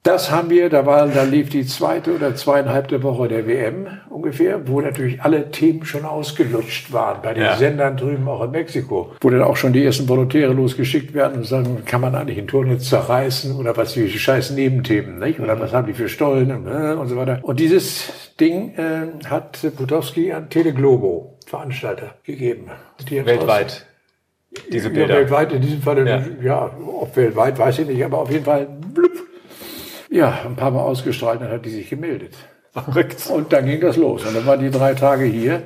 Das haben wir, da war, da lief die zweite oder zweieinhalbte Woche der WM ungefähr, wo natürlich alle Themen schon ausgelutscht waren, bei den ja. Sendern drüben auch in Mexiko, wo dann auch schon die ersten Volontäre losgeschickt werden und sagen, kann man eigentlich ein Tor jetzt zerreißen oder was die scheiß Nebenthemen, nicht? Oder was haben die für Stollen und, äh, und so weiter. Und dieses Ding äh, hat Putowski an Teleglobo, Veranstalter, gegeben. weltweit. Diese Bilder. Ja, weltweit, in diesem Fall, ja. ja, ob weltweit, weiß ich nicht, aber auf jeden Fall, blub, ja, ein paar Mal ausgestrahlt, dann hat die sich gemeldet. Verrückt. Und dann ging das los. Und dann waren die drei Tage hier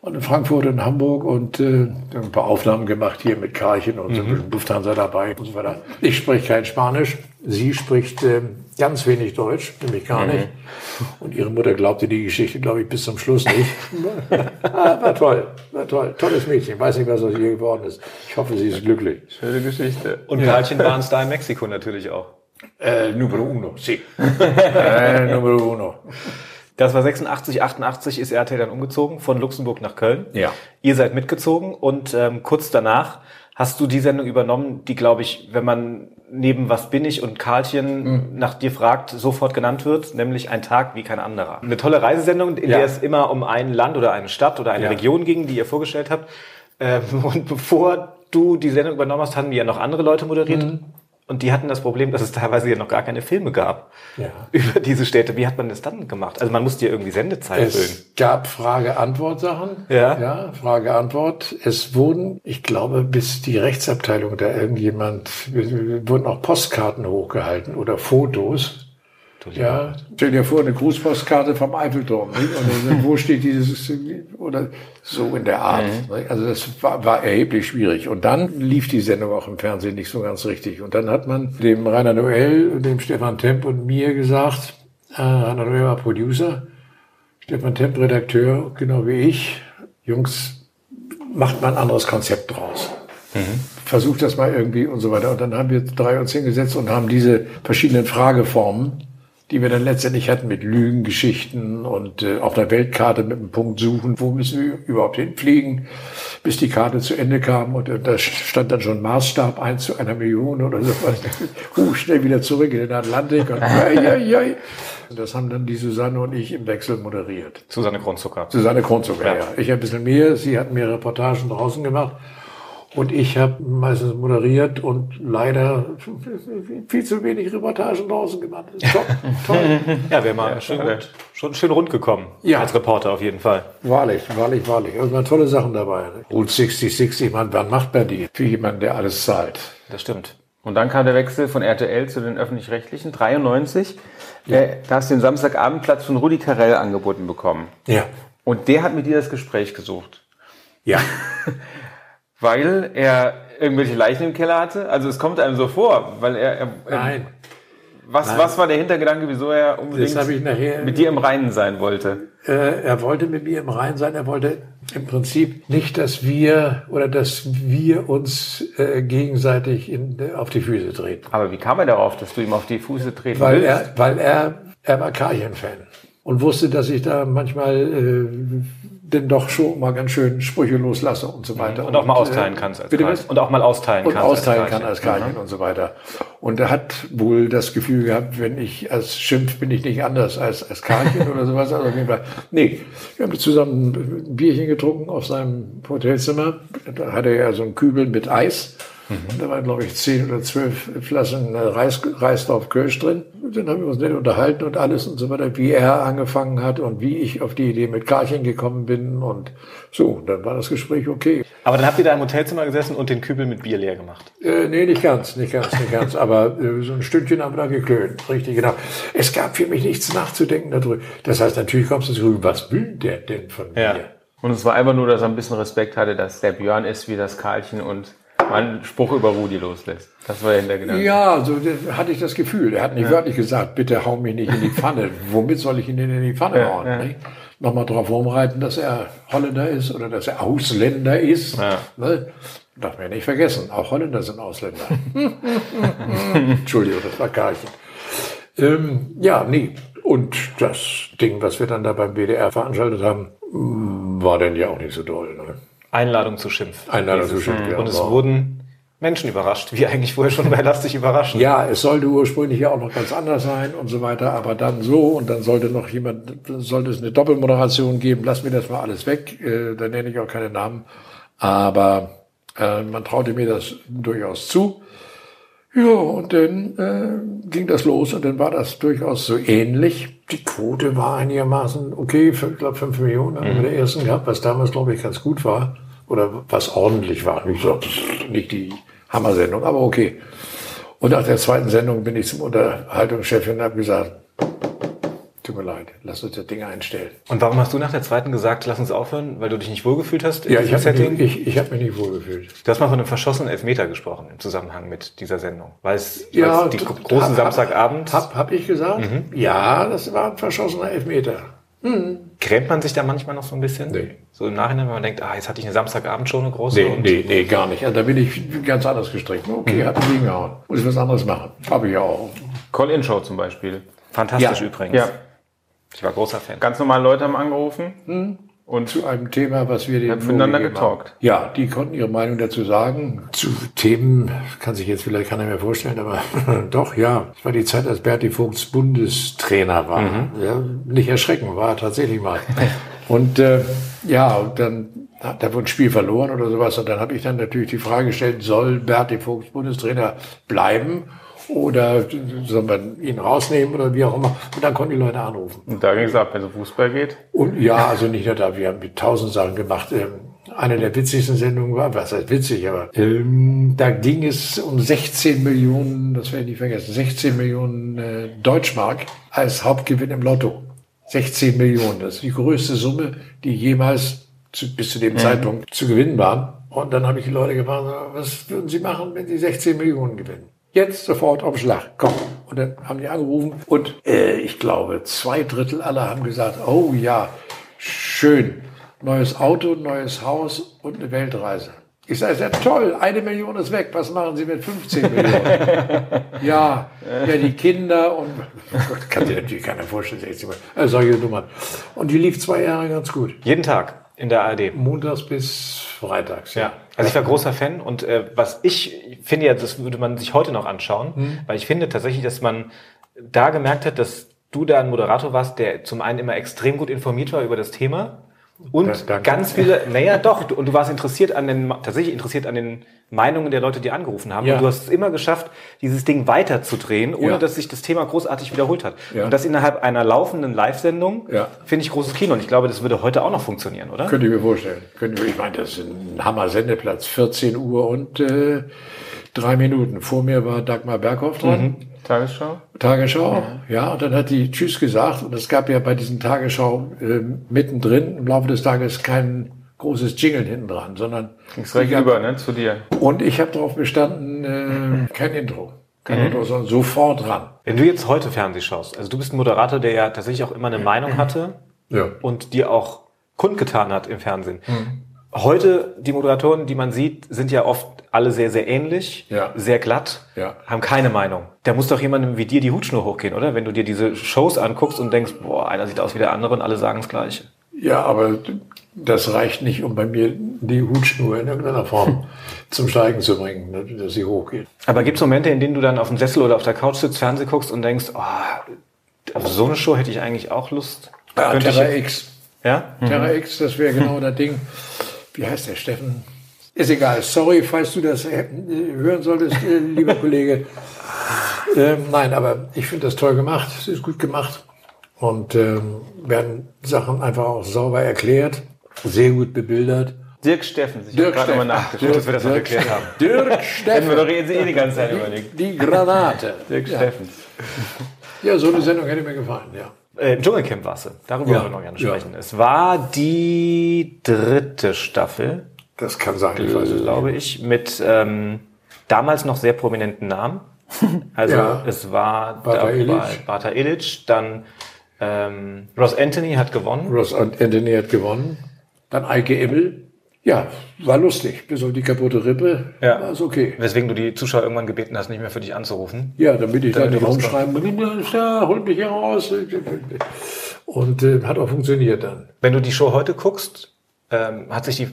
und in Frankfurt und Hamburg und äh, ein paar Aufnahmen gemacht hier mit Karchen und mhm. so Lufthansa dabei und so weiter. Ich spreche kein Spanisch. Sie spricht äh, ganz wenig Deutsch, nämlich gar mhm. nicht. Und ihre Mutter glaubte die Geschichte, glaube ich, bis zum Schluss nicht. Ah, war toll, war toll. Tolles Mädchen. Weiß nicht, was aus ihr geworden ist. Ich hoffe, sie ist glücklich. Schöne Geschichte. Und ja. Karlchen waren es da in Mexiko natürlich auch. Äh, numero uno, sì. äh, numero uno. Das war 86, 88 ist RTL dann umgezogen von Luxemburg nach Köln. Ja. Ihr seid mitgezogen und ähm, kurz danach hast du die Sendung übernommen, die, glaube ich, wenn man neben Was bin ich und Karlchen mhm. nach dir fragt, sofort genannt wird, nämlich ein Tag wie kein anderer. Eine tolle Reisesendung, in ja. der es immer um ein Land oder eine Stadt oder eine ja. Region ging, die ihr vorgestellt habt. Ähm, und bevor du die Sendung übernommen hast, haben die ja noch andere Leute moderiert. Mhm. Und die hatten das Problem, dass es teilweise ja noch gar keine Filme gab ja. über diese Städte. Wie hat man das dann gemacht? Also man musste ja irgendwie Sendezeit es füllen. Es gab Frage-Antwort-Sachen. Ja. Ja, Frage-Antwort. Es wurden, ich glaube, bis die Rechtsabteilung da irgendjemand, wurden auch Postkarten hochgehalten oder Fotos ja, stell dir vor, eine Grußpostkarte vom Eiffelturm. Und dann, wo steht dieses, oder so in der Art. Mhm. Also das war, war erheblich schwierig. Und dann lief die Sendung auch im Fernsehen nicht so ganz richtig. Und dann hat man dem Rainer Noel, dem Stefan Temp und mir gesagt, äh, Rainer Noel war Producer, Stefan Temp Redakteur, genau wie ich. Jungs, macht mal ein anderes Konzept draus. Mhm. Versucht das mal irgendwie und so weiter. Und dann haben wir drei uns hingesetzt und haben diese verschiedenen Frageformen die wir dann letztendlich hatten mit Lügengeschichten und äh, auf der Weltkarte mit einem Punkt suchen, wo müssen wir überhaupt hinfliegen, bis die Karte zu Ende kam und äh, da stand dann schon Maßstab eins zu einer Million oder so. huh, schnell wieder zurück in den Atlantik. Und, ja, ja, ja. Das haben dann die Susanne und ich im Wechsel moderiert. Susanne Kronzucker. Susanne Kronzucker, ja. ja. Ich ein bisschen mehr, sie hat mehr Reportagen draußen gemacht. Und ich habe meistens moderiert und leider viel zu wenig Reportagen draußen gemacht. Top, toll. ja, wäre mal ja, schön, gut, schon schön rund gekommen. Ja. Als Reporter auf jeden Fall. Wahrlich, wahrlich, wahrlich. Irgendwann tolle Sachen dabei. Route 60, 60, man, wann macht man die? Für jemanden, der alles zahlt. Das stimmt. Und dann kam der Wechsel von RTL zu den Öffentlich-Rechtlichen, 93. Ja. Äh, da hast du den Samstagabendplatz von Rudi Carell angeboten bekommen. Ja. Und der hat mit dir das Gespräch gesucht. Ja. weil er irgendwelche Leichen im Keller hatte? Also es kommt einem so vor, weil er... er Nein. Was, Nein. was war der Hintergedanke, wieso er unbedingt nachher- mit dir im Reinen sein wollte? Äh, er wollte mit mir im Rein sein. Er wollte im Prinzip nicht, dass wir oder dass wir uns äh, gegenseitig in, auf die Füße treten. Aber wie kam er darauf, dass du ihm auf die Füße treten Weil willst? er, weil er, er war Karchen-Fan und wusste, dass ich da manchmal äh, denn doch schon mal ganz schön Sprüche loslasse und so weiter. Und auch mal äh, austeilen kannst als bitte? Und auch mal austeilen und kannst. austeilen als kann als Karlchen und so weiter. Und er hat wohl das Gefühl gehabt, wenn ich als Schimpf bin ich nicht anders als als Karlchen oder sowas. Also auf jeden Fall. Nee, wir haben zusammen ein Bierchen getrunken auf seinem Hotelzimmer. Da hatte er so einen Kübel mit Eis. Und da waren, glaube ich, zehn oder zwölf Flaschen äh, Reis, Reisdorf Kölsch drin. Und dann haben wir uns nett unterhalten und alles und so weiter, wie er angefangen hat und wie ich auf die Idee mit Karlchen gekommen bin. Und so, dann war das Gespräch okay. Aber dann habt ihr da im Hotelzimmer gesessen und den Kübel mit Bier leer gemacht. Äh, nee, nicht ganz, nicht ganz, nicht ganz. Aber äh, so ein Stündchen haben wir da geklönt. Richtig, genau. Es gab für mich nichts nachzudenken darüber. Das heißt, natürlich kommst du zurück, was will der denn von Ja. mir? Und es war einfach nur, dass er ein bisschen Respekt hatte, dass der Björn ist wie das Karlchen und einen Spruch über Rudi loslässt. Das war der Hintergedanke. Ja, so hatte ich das Gefühl. Er hat nicht wörtlich gesagt, bitte hau mich nicht in die Pfanne. Womit soll ich ihn denn in die Pfanne Ja, hauen? ja. Nochmal drauf rumreiten, dass er Holländer ist oder dass er Ausländer ist. Ja. Ne? Darf man ja nicht vergessen, auch Holländer sind Ausländer. Entschuldigung, das war Karlchen. Ähm, ja, nee. Und das Ding, was wir dann da beim BDR veranstaltet haben, war dann ja auch nicht so doll. Ne? Einladung zu Schimpf. Einladung zu Schimpf, ja, Und es wurden Menschen überrascht, wie eigentlich vorher schon bei Lass dich überraschen. Ja, es sollte ursprünglich ja auch noch ganz anders sein und so weiter, aber dann so und dann sollte noch jemand, sollte es eine Doppelmoderation geben, lass mir das mal alles weg, äh, da nenne ich auch keine Namen, aber äh, man traute mir das durchaus zu. Ja, und dann äh, ging das los und dann war das durchaus so ähnlich. Die Quote war einigermaßen okay, für, ich glaube fünf Millionen haben wir bei der ersten gehabt, was damals, glaube ich, ganz gut war oder was ordentlich war. Gesagt, nicht die Hammer-Sendung, aber okay. Und nach der zweiten Sendung bin ich zum Unterhaltungschef und habe gesagt, tut mir leid, lass uns das Ding einstellen. Und warum hast du nach der zweiten gesagt, lass uns aufhören? Weil du dich nicht wohlgefühlt hast in Ja, ich diesem habe Setting? mich, ich, ich hab mich nicht wohlgefühlt. Du hast mal von einem verschossenen Elfmeter gesprochen im Zusammenhang mit dieser Sendung. Weil es, Ja, die großen hab- Samstagabend, Hab, hab ich gesagt? Ja, das war ein verschossener Elfmeter. grämt man sich da manchmal noch so ein bisschen? Nee. So im Nachhinein, wenn man denkt, ah, jetzt hatte ich eine Samstagabend schon eine große. Nee, und nee, nee, gar nicht. Also, da bin ich ganz anders gestrickt. Okay, hat ihn hingehauen. Muss ich was anderes machen. Habe ich ja auch. Call-In-Show zum Beispiel. Fantastisch Ja. übrigens. Ja, Ich war großer Fan. ganz normale Leute haben angerufen und Zu einem Thema, was wir denen miteinander getalkt. Ja, die konnten ihre Meinung dazu sagen. Zu Themen kann sich jetzt vielleicht keiner mehr vorstellen, aber doch, ja. Es war die Zeit, als Berti Vogts Bundestrainer war. Ja, nicht erschrecken, war er tatsächlich mal. Und äh, ja, und dann hat wurde ein Spiel verloren oder sowas. Und dann habe ich dann natürlich die Frage gestellt, soll Berti Vogts Bundestrainer bleiben? Oder soll man ihn rausnehmen oder wie auch immer? Und dann konnten die Leute anrufen. Und da ging es ab, wenn es um Fußball geht. Und ja, also nicht nur da, wir haben mit tausend Sachen gemacht. Ähm, eine der witzigsten Sendungen war, was heißt witzig, aber ähm, da ging es um 16 Millionen, das werde ich nicht vergessen, 16 Millionen äh, Deutschmark als Hauptgewinn im Lotto. 16 Millionen, das ist die größte Summe, die jemals zu, bis zu dem Zeitpunkt zu gewinnen war. Und dann habe ich die Leute gefragt, was würden sie machen, wenn sie 16 Millionen gewinnen? Jetzt sofort auf Schlag, komm. Und dann haben die angerufen und äh, ich glaube, zwei Drittel aller haben gesagt, oh ja, schön, neues Auto, neues Haus und eine Weltreise. Ich sage, ja toll, eine Million ist weg, was machen Sie mit 15 Millionen? ja, ja, die Kinder und Gott, kann sich natürlich keiner vorstellen, 16 Millionen. Also solche Nummern. Und die lief zwei Jahre ganz gut. Jeden Tag in der ARD. Montags bis freitags. Ja, also ich war großer Fan und äh, was ich finde ja, das würde man sich heute noch anschauen, weil ich finde tatsächlich, dass man da gemerkt hat, dass du da ein Moderator warst, der zum einen immer extrem gut informiert war über das Thema und danke. ganz viele, naja doch, du, und du warst interessiert an den, tatsächlich interessiert an den Meinungen der Leute, die angerufen haben Ja. und du hast es immer geschafft, dieses Ding weiterzudrehen, ohne Ja. dass sich das Thema großartig wiederholt hat. Ja. Und das innerhalb einer laufenden Live-Sendung finde ich großes Kino und ich glaube, das würde heute auch noch funktionieren, oder? Könnte ich mir vorstellen. Könnte ich, ich meine, das ist ein Hammer-Sendeplatz. 14 Uhr und äh, drei Minuten. Vor mir war Dagmar Berghoff dran. Mhm. Tagesschau? Tagesschau, ja. ja. Und dann hat die Tschüss gesagt. Und es gab ja bei diesen Tagesschau äh, mittendrin im Laufe des Tages kein großes Jingle hinten dran, sondern... Ging's direkt über, ne, zu dir. Und ich habe darauf bestanden, äh, kein Intro. Kein mhm. Intro, sondern sofort dran. Wenn du jetzt heute Fernseh schaust, also du bist ein Moderator, der ja tatsächlich auch immer eine Meinung hatte ja. und dir auch kundgetan hat im Fernsehen. Mhm. Heute, die Moderatoren, die man sieht, sind ja oft alle sehr, sehr ähnlich, ja. sehr glatt, ja. haben keine Meinung. Da muss doch jemandem wie dir die Hutschnur hochgehen, oder? Wenn du dir diese Shows anguckst und denkst, boah, einer sieht aus wie der andere und alle sagen das Gleiche. Ja, aber das reicht nicht, um bei mir die Hutschnur in irgendeiner Form zum Steigen zu bringen, ne, dass sie hochgeht. Aber gibt es Momente, in denen du dann auf dem Sessel oder auf der Couch sitzt, Fernseh guckst und denkst, oh, auf so eine Show hätte ich eigentlich auch Lust? Ja, Terra X. Ja? Terra mhm. X, das wäre genau das Ding. Wie heißt der, Steffen? Ist egal. Sorry, falls du das äh, hören solltest, äh, lieber Kollege. Ähm, nein, aber ich finde das toll gemacht. Es ist gut gemacht. Und ähm, werden Sachen einfach auch sauber erklärt, sehr gut bebildert. Dirk Steffen, ich Dirk gerade mal nachgeschaut, dass wir das noch erklärt haben. Dirk Steffen. Hätten wir doch eh die ganze Zeit überlegt. Die Granate. Dirk ja. Steffen. Ja, so eine Sendung hätte mir gefallen, ja. Äh, Im Dschungelcamp warst du. Darüber ja. wollen wir noch gerne sprechen. Ja. Es war die dritte Staffel. Das kann sein, ich weiß es glaube ich, mit ähm, damals noch sehr prominenten Namen. Also ja. es war Bata Illich. Bata Illich, dann ähm, Ross Anthony hat gewonnen. Ross Anthony hat gewonnen. Dann Eike Immel. Ja, war lustig. Bis auf die kaputte Rippe ja. war es okay. Weswegen du die Zuschauer irgendwann gebeten hast, nicht mehr für dich anzurufen. Ja, damit ich dann nicht rumschreiben ja, hol mich hier raus. Und äh, hat auch funktioniert dann. Wenn du die Show heute guckst, ähm, hat sich die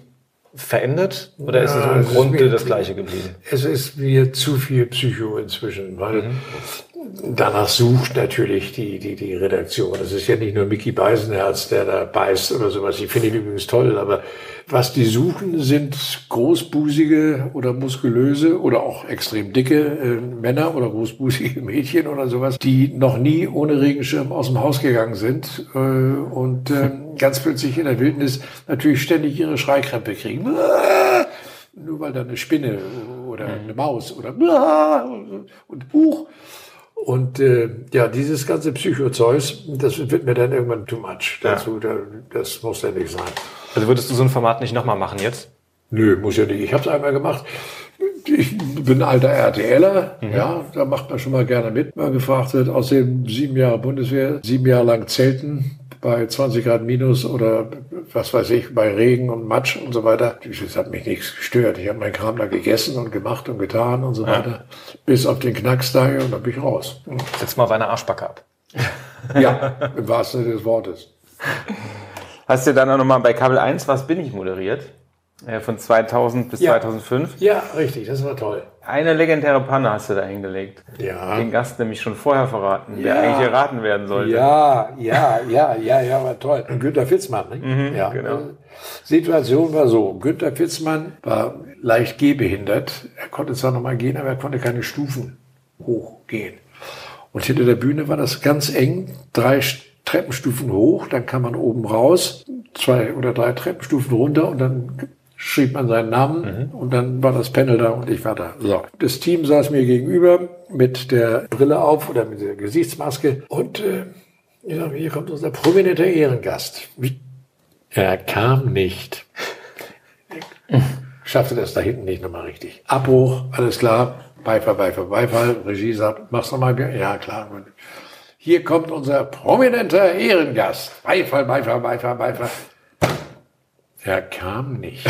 verändert oder ja, ist es im Grunde das Gleiche geblieben? Es ist mir zu viel Psycho inzwischen, weil mhm danach sucht natürlich die, die, die Redaktion. Es ist ja nicht nur Mickey Beisenherz, der da beißt oder sowas. Ich finde ihn übrigens toll, aber was die suchen, sind großbusige oder muskulöse oder auch extrem dicke äh, Männer oder großbusige Mädchen oder sowas, die noch nie ohne Regenschirm aus dem Haus gegangen sind äh, und äh, ganz plötzlich in der Wildnis natürlich ständig ihre Schreikrämpfe kriegen. Nur weil da eine Spinne oder eine Maus oder und Huch und äh, ja, dieses ganze Psychozeus, das wird mir dann irgendwann too much. Dazu, ja. das muss ja nicht sein. Also würdest du so ein Format nicht nochmal machen jetzt? Nö, muss ja nicht. Ich habe es einmal gemacht. Ich bin ein alter RTLer, mhm. ja, da macht man schon mal gerne mit. Mal gefragt wird, außerdem sieben Jahre Bundeswehr, sieben Jahre lang Zelten, bei 20 Grad minus oder was weiß ich, bei Regen und Matsch und so weiter. Das hat mich nichts gestört. Ich habe meinen Kram da gegessen und gemacht und getan und so ja. weiter. Bis auf den Knacks daher und dann bin ich raus. Setz mal auf eine Arschbacke ab. ja, im wahrsten Sinne des Wortes. Hast du dann auch nochmal bei Kabel 1 Was bin ich moderiert? Von 2000 bis ja. 2005. Ja, richtig, das war toll. Eine legendäre Panne hast du da hingelegt. Ja. Den Gast nämlich schon vorher verraten, der eigentlich erraten werden sollte. Ja, ja, ja, ja, ja, war toll. Und Günter Fitzmann, ne? Mhm, ja. Genau. Situation war so, Günter Fitzmann war leicht gehbehindert. Er konnte zwar nochmal gehen, aber er konnte keine Stufen hochgehen. Und hinter der Bühne war das ganz eng, drei Treppenstufen hoch, dann kam man oben raus, zwei oder drei Treppenstufen runter und dann schrieb man seinen Namen mhm. und dann war das Panel da und ich war da. So. Das Team saß mir gegenüber mit der Brille auf oder mit der Gesichtsmaske und äh, ja, hier kommt unser prominenter Ehrengast. Wie? Er kam nicht. Schaffte das da hinten nicht nochmal richtig. Abbruch, alles klar. Beifall, Beifall, Beifall. Regie sagt, mach's nochmal. Ja, klar. Hier kommt unser prominenter Ehrengast. Beifall, Beifall, Beifall, Beifall. Er kam nicht.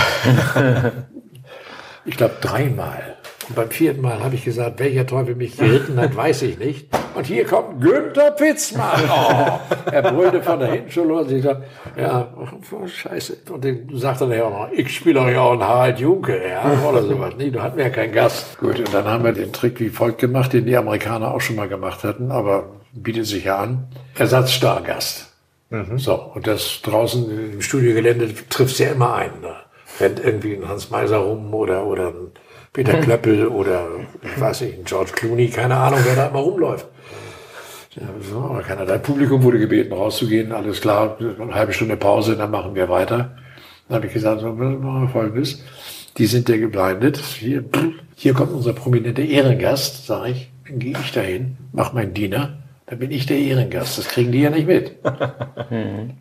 ich glaube dreimal. Und beim vierten Mal habe ich gesagt, welcher Teufel mich geritten hat, weiß ich nicht. Und hier kommt Günther Pitzmann. Oh, er brüllte von da hinten schon los. Ich dachte, ja, oh, scheiße. Und dann sagte er ja auch noch, ich spiele euch auch einen Harald Junke, ja, oder sowas. Nee, du hatten ja keinen Gast. Gut, und dann haben wir den Trick wie folgt gemacht, den die Amerikaner auch schon mal gemacht hatten, aber bietet sich ja an. Ersatzstargast. Mhm. So, und das draußen im Studiogelände trifft ja immer ein. Da rennt irgendwie ein Hans Meiser rum oder, oder ein Peter Klöppel oder ich weiß nicht, ein George Clooney, keine Ahnung, wer da immer rumläuft. Ja, so, keiner. Dein Publikum wurde gebeten, rauszugehen, alles klar, eine halbe Stunde Pause, dann machen wir weiter. Dann habe ich gesagt, so, machen wir folgendes. Die sind ja geblendet. Hier, hier kommt unser prominenter Ehrengast, sage ich. Dann gehe ich dahin, mach meinen Diener. Dann bin ich der Ehrengast. Das kriegen die ja nicht mit.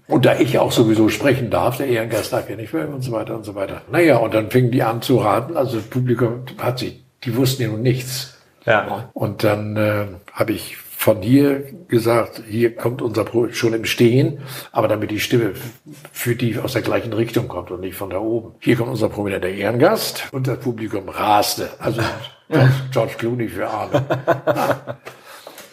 und da ich auch sowieso sprechen darf, der Ehrengast darf ja nicht mehr und so weiter und so weiter. Naja, und dann fingen die an zu raten. Also das Publikum hat sich, die wussten ja nun nichts. Ja. Und dann äh, habe ich von hier gesagt, hier kommt unser Pro schon im Stehen, aber damit die Stimme für die aus der gleichen Richtung kommt und nicht von da oben. Hier kommt unser prominenter Ehrengast und das Publikum raste. Also George Clooney für Arme.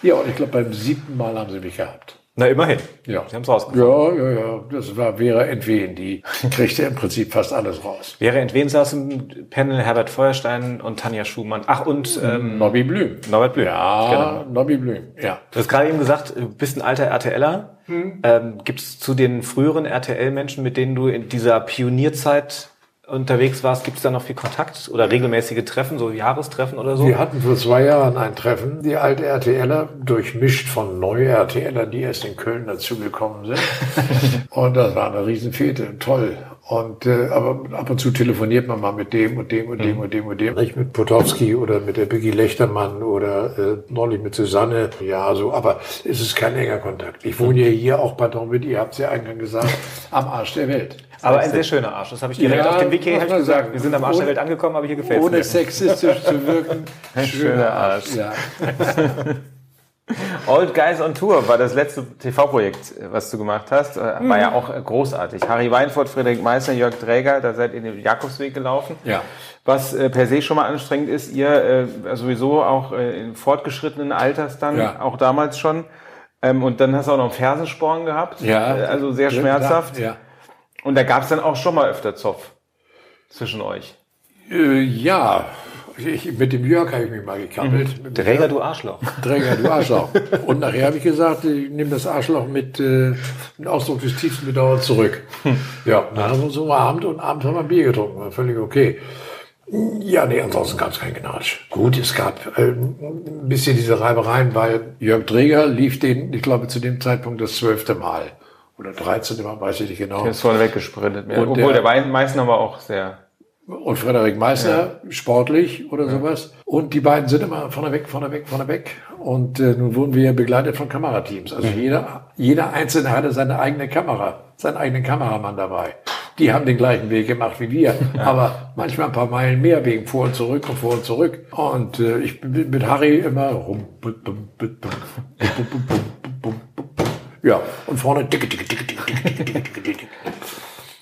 Ja, und ich glaube, beim siebten Mal haben sie mich gehabt. Na, immerhin. Ja. Sie haben es rausgefunden. Ja, ja, ja. Das war Vera Entwen, die kriegte im Prinzip fast alles raus. Vera Entwen saß im Panel Herbert Feuerstein und Tanja Schumann. Ach, und ähm, Nobby Blüm. Norbert Blüm. Ja, genau. Nobby Blüm, ja. Du hast gerade eben gesagt, du bist ein alter RTLer. Hm. Ähm, Gibt es zu den früheren RTL-Menschen, mit denen du in dieser Pionierzeit unterwegs warst, gibt es da noch viel Kontakt oder regelmäßige Treffen, so Jahrestreffen oder so? Wir hatten vor zwei Jahren ein Treffen, die alte RTLer, durchmischt von neue RTLer, die erst in Köln dazugekommen sind. und das war eine Riesenfete, toll. Und äh, aber ab und zu telefoniert man mal mit dem und dem und dem mhm. und dem und dem. Nicht mit Potowski oder mit der Biggie Lechtermann oder äh, neulich mit Susanne. Ja, so, aber es ist kein enger Kontakt. Ich wohne ja hier auch, pardon, mit, ihr habt es ja eingangs gesagt, am Arsch der Welt. Aber ein sehr schöner Arsch. Das habe ich direkt ja, auf dem Wiki ich gesagt. Wir sind am Arsch der Welt angekommen, aber hier gefällt Ohne sexistisch zu wirken. Ein schöner Arsch. Ja. Old Guys on Tour war das letzte TV-Projekt, was du gemacht hast. Äh, war mhm. ja auch großartig. Harry Weinfurt, Friedrich Meißner, Jörg Träger, da seid ihr in den Jakobsweg gelaufen. Ja. Was äh, per se schon mal anstrengend ist, ihr äh, sowieso auch äh, in fortgeschrittenen Alters dann, ja. auch damals schon. Ähm, und dann hast du auch noch einen Fersensporn gehabt. Ja. Äh, also sehr schmerzhaft. Ja. Und da gab es dann auch schon mal öfter Zoff zwischen euch. Äh, ja, ich, mit dem Jörg habe ich mich mal gekappelt. Mhm. Träger, du Arschloch. Träger, du Arschloch. Und nachher habe ich gesagt, ich nehme das Arschloch mit äh, mit Ausdruck des tiefsten Bedauerns zurück. Ja, dann haben wir uns um Abend und abends haben wir ein Bier getrunken. War völlig okay. Ja, nee, ansonsten gab es keinen Gnatsch. Gut, es gab äh, ein bisschen diese Reibereien, weil Jörg Träger lief den, ich glaube, zu dem Zeitpunkt das zwölfte Mal oder 13. Mal, weiß ich nicht genau. Der ist vorne weggesprintet. Und Obwohl der, der Meißner war auch sehr. Und Frederik Meißner, ja. sportlich oder ja. sowas. Und die beiden sind immer vorne weg, vorne weg, vorne weg. Und äh, nun wurden wir begleitet von Kamerateams. Also mhm. jeder, jeder Einzelne hatte seine eigene Kamera, seinen eigenen Kameramann dabei. Die haben den gleichen Weg gemacht wie wir, ja. aber manchmal ein paar Meilen mehr wegen vor und zurück und vor und zurück. Und äh, ich bin mit Harry immer rum. Ja, und vorne dicke, dicke, dicke, dicke, dicke, dicke, dicke, dicke.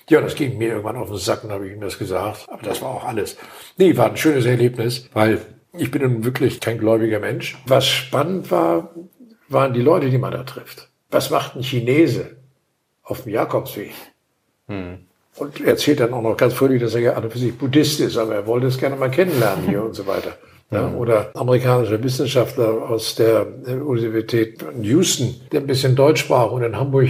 Ja, das ging mir irgendwann auf den Sack, dann habe ich ihm das gesagt. Aber das war auch alles. Nee, war ein schönes Erlebnis, weil ich bin nun wirklich kein gläubiger Mensch. Was spannend war, waren die Leute, die man da trifft. Was macht ein Chinese auf dem Jakobsweg? Hm. Und erzählt dann auch noch ganz fröhlich, dass er ja an für sich Buddhist ist, aber er wollte es gerne mal kennenlernen hier und so weiter. Ja, oder amerikanischer Wissenschaftler aus der Universität Houston, der ein bisschen Deutsch sprach und in Hamburg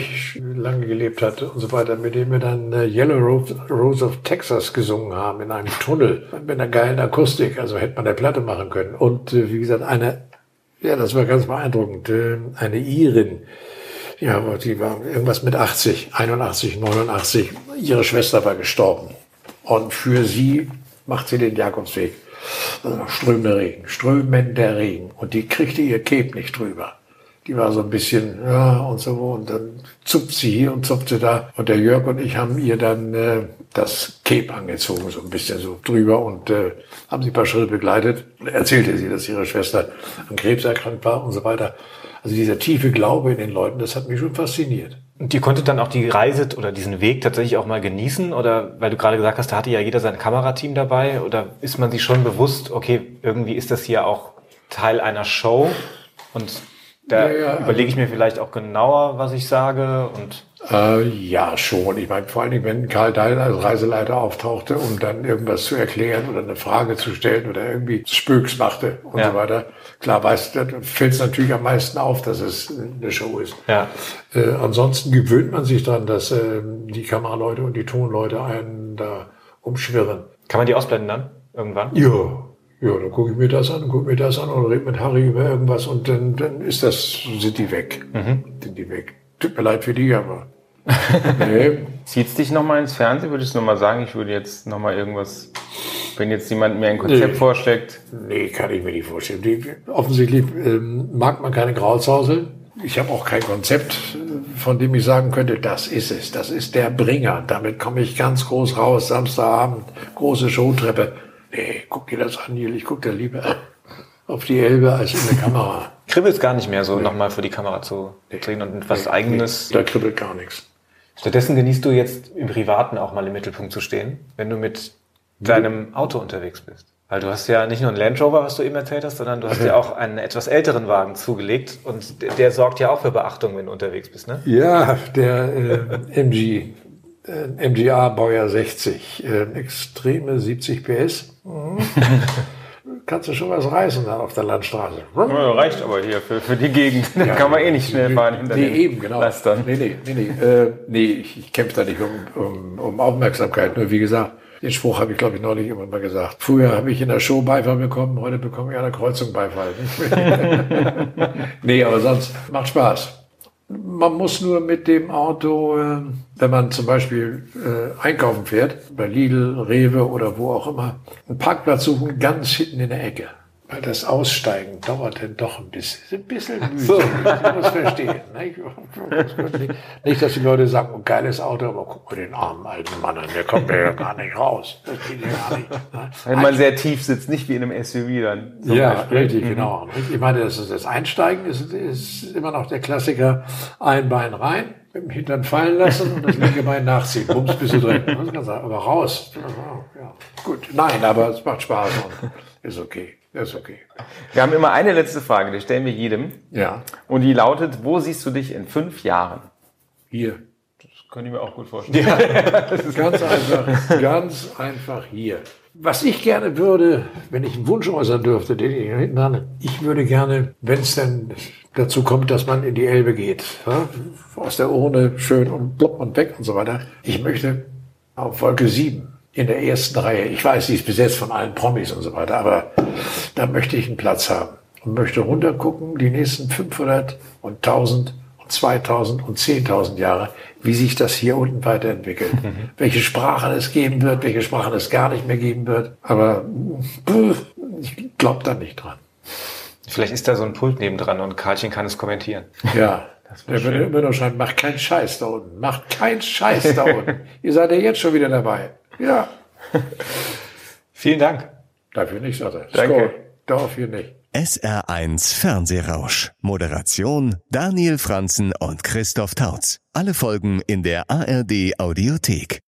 lange gelebt hat und so weiter, mit dem wir dann äh, Yellow Rose of Texas gesungen haben in einem Tunnel mit einer geilen Akustik. Also hätte man der Platte machen können. Und äh, wie gesagt, eine, ja, das war ganz beeindruckend, äh, eine Irin, ja, die war irgendwas mit 80, 81, 89. Ihre Schwester war gestorben. Und für sie macht sie den Jakobsweg strömender Regen, strömender Regen. Und die kriegte ihr Cape nicht drüber. Die war so ein bisschen, ja, und so, und dann zupft sie hier und zupft sie da. Und der Jörg und ich haben ihr dann äh, das Cape angezogen, so ein bisschen so drüber und äh, haben sie ein paar Schritte begleitet. Erzählte sie, dass ihre Schwester an Krebs erkrankt war und so weiter. Also dieser tiefe Glaube in den Leuten, das hat mich schon fasziniert. Und ihr konntet dann auch die Reise oder diesen Weg tatsächlich auch mal genießen? Oder weil du gerade gesagt hast, da hatte ja jeder sein Kamerateam dabei? Oder ist man sich schon bewusst, okay, irgendwie ist das hier auch Teil einer Show? Und da ja, ja, überlege ich mir vielleicht auch genauer, was ich sage und äh, ja, schon. Ich meine, vor allen Dingen, wenn Karl Dahl als Reiseleiter auftauchte, um dann irgendwas zu erklären oder eine Frage zu stellen oder irgendwie Spöks machte und ja. so weiter. Klar, weißt, fällt es natürlich am meisten auf, dass es eine Show ist. Ja. Äh, ansonsten gewöhnt man sich dran, dass äh, die Kameraleute und die Tonleute einen da umschwirren. Kann man die ausblenden dann irgendwann? Ja. Ja, dann gucke ich mir das an, gucke mir das an und rede mit Harry über irgendwas und dann, dann ist das, sind die weg. Mhm. Sind die weg. Tut mir leid für die, aber. Nee. Zieht's dich nochmal ins Fernsehen? Würdest du nochmal sagen, ich würde jetzt nochmal irgendwas Wenn jetzt jemand mir ein Konzept nee, vorschlägt. Nee, kann ich mir nicht vorstellen. Die, offensichtlich ähm, mag man keine Grauzhausel. Ich habe auch kein Konzept, von dem ich sagen könnte, das ist es, das ist der Bringer. Damit komme ich ganz groß raus, Samstagabend, große Showtreppe. Nee, guck dir das an, Neil. Ich gucke da lieber auf die Elbe als in der Kamera. Kribbelt es gar nicht mehr so, nee. nochmal für die Kamera zu drehen und was nee, Eigenes. Nee, da kribbelt gar nichts. Stattdessen genießt du jetzt im Privaten auch mal im Mittelpunkt zu stehen, wenn du mit deinem Auto unterwegs bist. Weil du hast ja nicht nur einen Land Rover, was du eben erzählt hast, sondern du hast ja auch einen etwas älteren Wagen zugelegt und der, der sorgt ja auch für Beachtung, wenn du unterwegs bist, ne? Ja, der äh, MG, äh, MGA Baujahr 60, äh, extreme 70 PS. Mhm. Kannst du schon was reißen da auf der Landstraße. Ja, reicht aber hier für, für die Gegend. Da ja, kann man eh nicht schnell fahren hinter nee, eben, genau. Lastern. Nee, nee, nee, nee. Äh, nee ich, ich kämpfe da nicht um, um, um Aufmerksamkeit. Nur wie gesagt, den Spruch habe ich, glaube ich, neulich immer mal gesagt. Früher habe ich in der Show Beifall bekommen, heute bekomme ich an der Kreuzung Beifall. nee, aber sonst macht Spaß. Man muss nur mit dem Auto, äh, wenn man zum Beispiel äh, einkaufen fährt, bei Lidl, Rewe oder wo auch immer, einen Parkplatz suchen, ganz hinten in der Ecke. Weil das Aussteigen dauert dann doch ein bisschen, ein bisschen müde. So. Ich muss verstehen. Nicht? nicht, dass die Leute sagen, oh, geiles Auto, aber guck mal den armen alten Mann an, der kommt ja gar nicht raus. Das geht ja gar nicht. Ne? Wenn man sehr tief sitzt, nicht wie in einem SUV dann. Ja, Beispiel. richtig, mhm. genau. Ich meine, das, ist das Einsteigen ist, ist immer noch der Klassiker, ein Bein rein, mit dem Hintern fallen lassen und das linke Bein nachziehen. Bums, bist du drin. Aber raus. Ja. Gut, nein, aber es macht Spaß und ist okay. Das ist okay. Wir haben immer eine letzte Frage, die stellen wir jedem. Ja. Und die lautet, wo siehst du dich in fünf Jahren? Hier. Das könnte ich mir auch gut vorstellen. Ja, das ist ganz einfach, ganz einfach hier. Was ich gerne würde, wenn ich einen Wunsch äußern dürfte, den ich hinten an, ich würde gerne, wenn es denn dazu kommt, dass man in die Elbe geht, ja, aus der Urne schön und plopp und weg und so weiter. Ich möchte auf Wolke 7 in der ersten Reihe. Ich weiß, sie ist besetzt von allen Promis und so weiter, aber da möchte ich einen Platz haben und möchte runtergucken, die nächsten 500 und 1000 und 2000 und 10.000 Jahre, wie sich das hier unten weiterentwickelt. Mhm. Welche Sprachen es geben wird, welche Sprachen es gar nicht mehr geben wird. Aber ich glaube da nicht dran. Vielleicht ist da so ein Pult nebendran und Karlchen kann es kommentieren. Ja. Der würde immer nur schreiben, macht keinen Scheiß da unten, macht keinen Scheiß da unten. Ihr seid ja jetzt schon wieder dabei. Ja. Vielen Dank. Dafür nicht, sagt er. Danke. Dafür nicht. SR1 Fernsehrausch. Moderation Daniel Franzen und Christoph Tautz. Alle Folgen in der ARD Audiothek.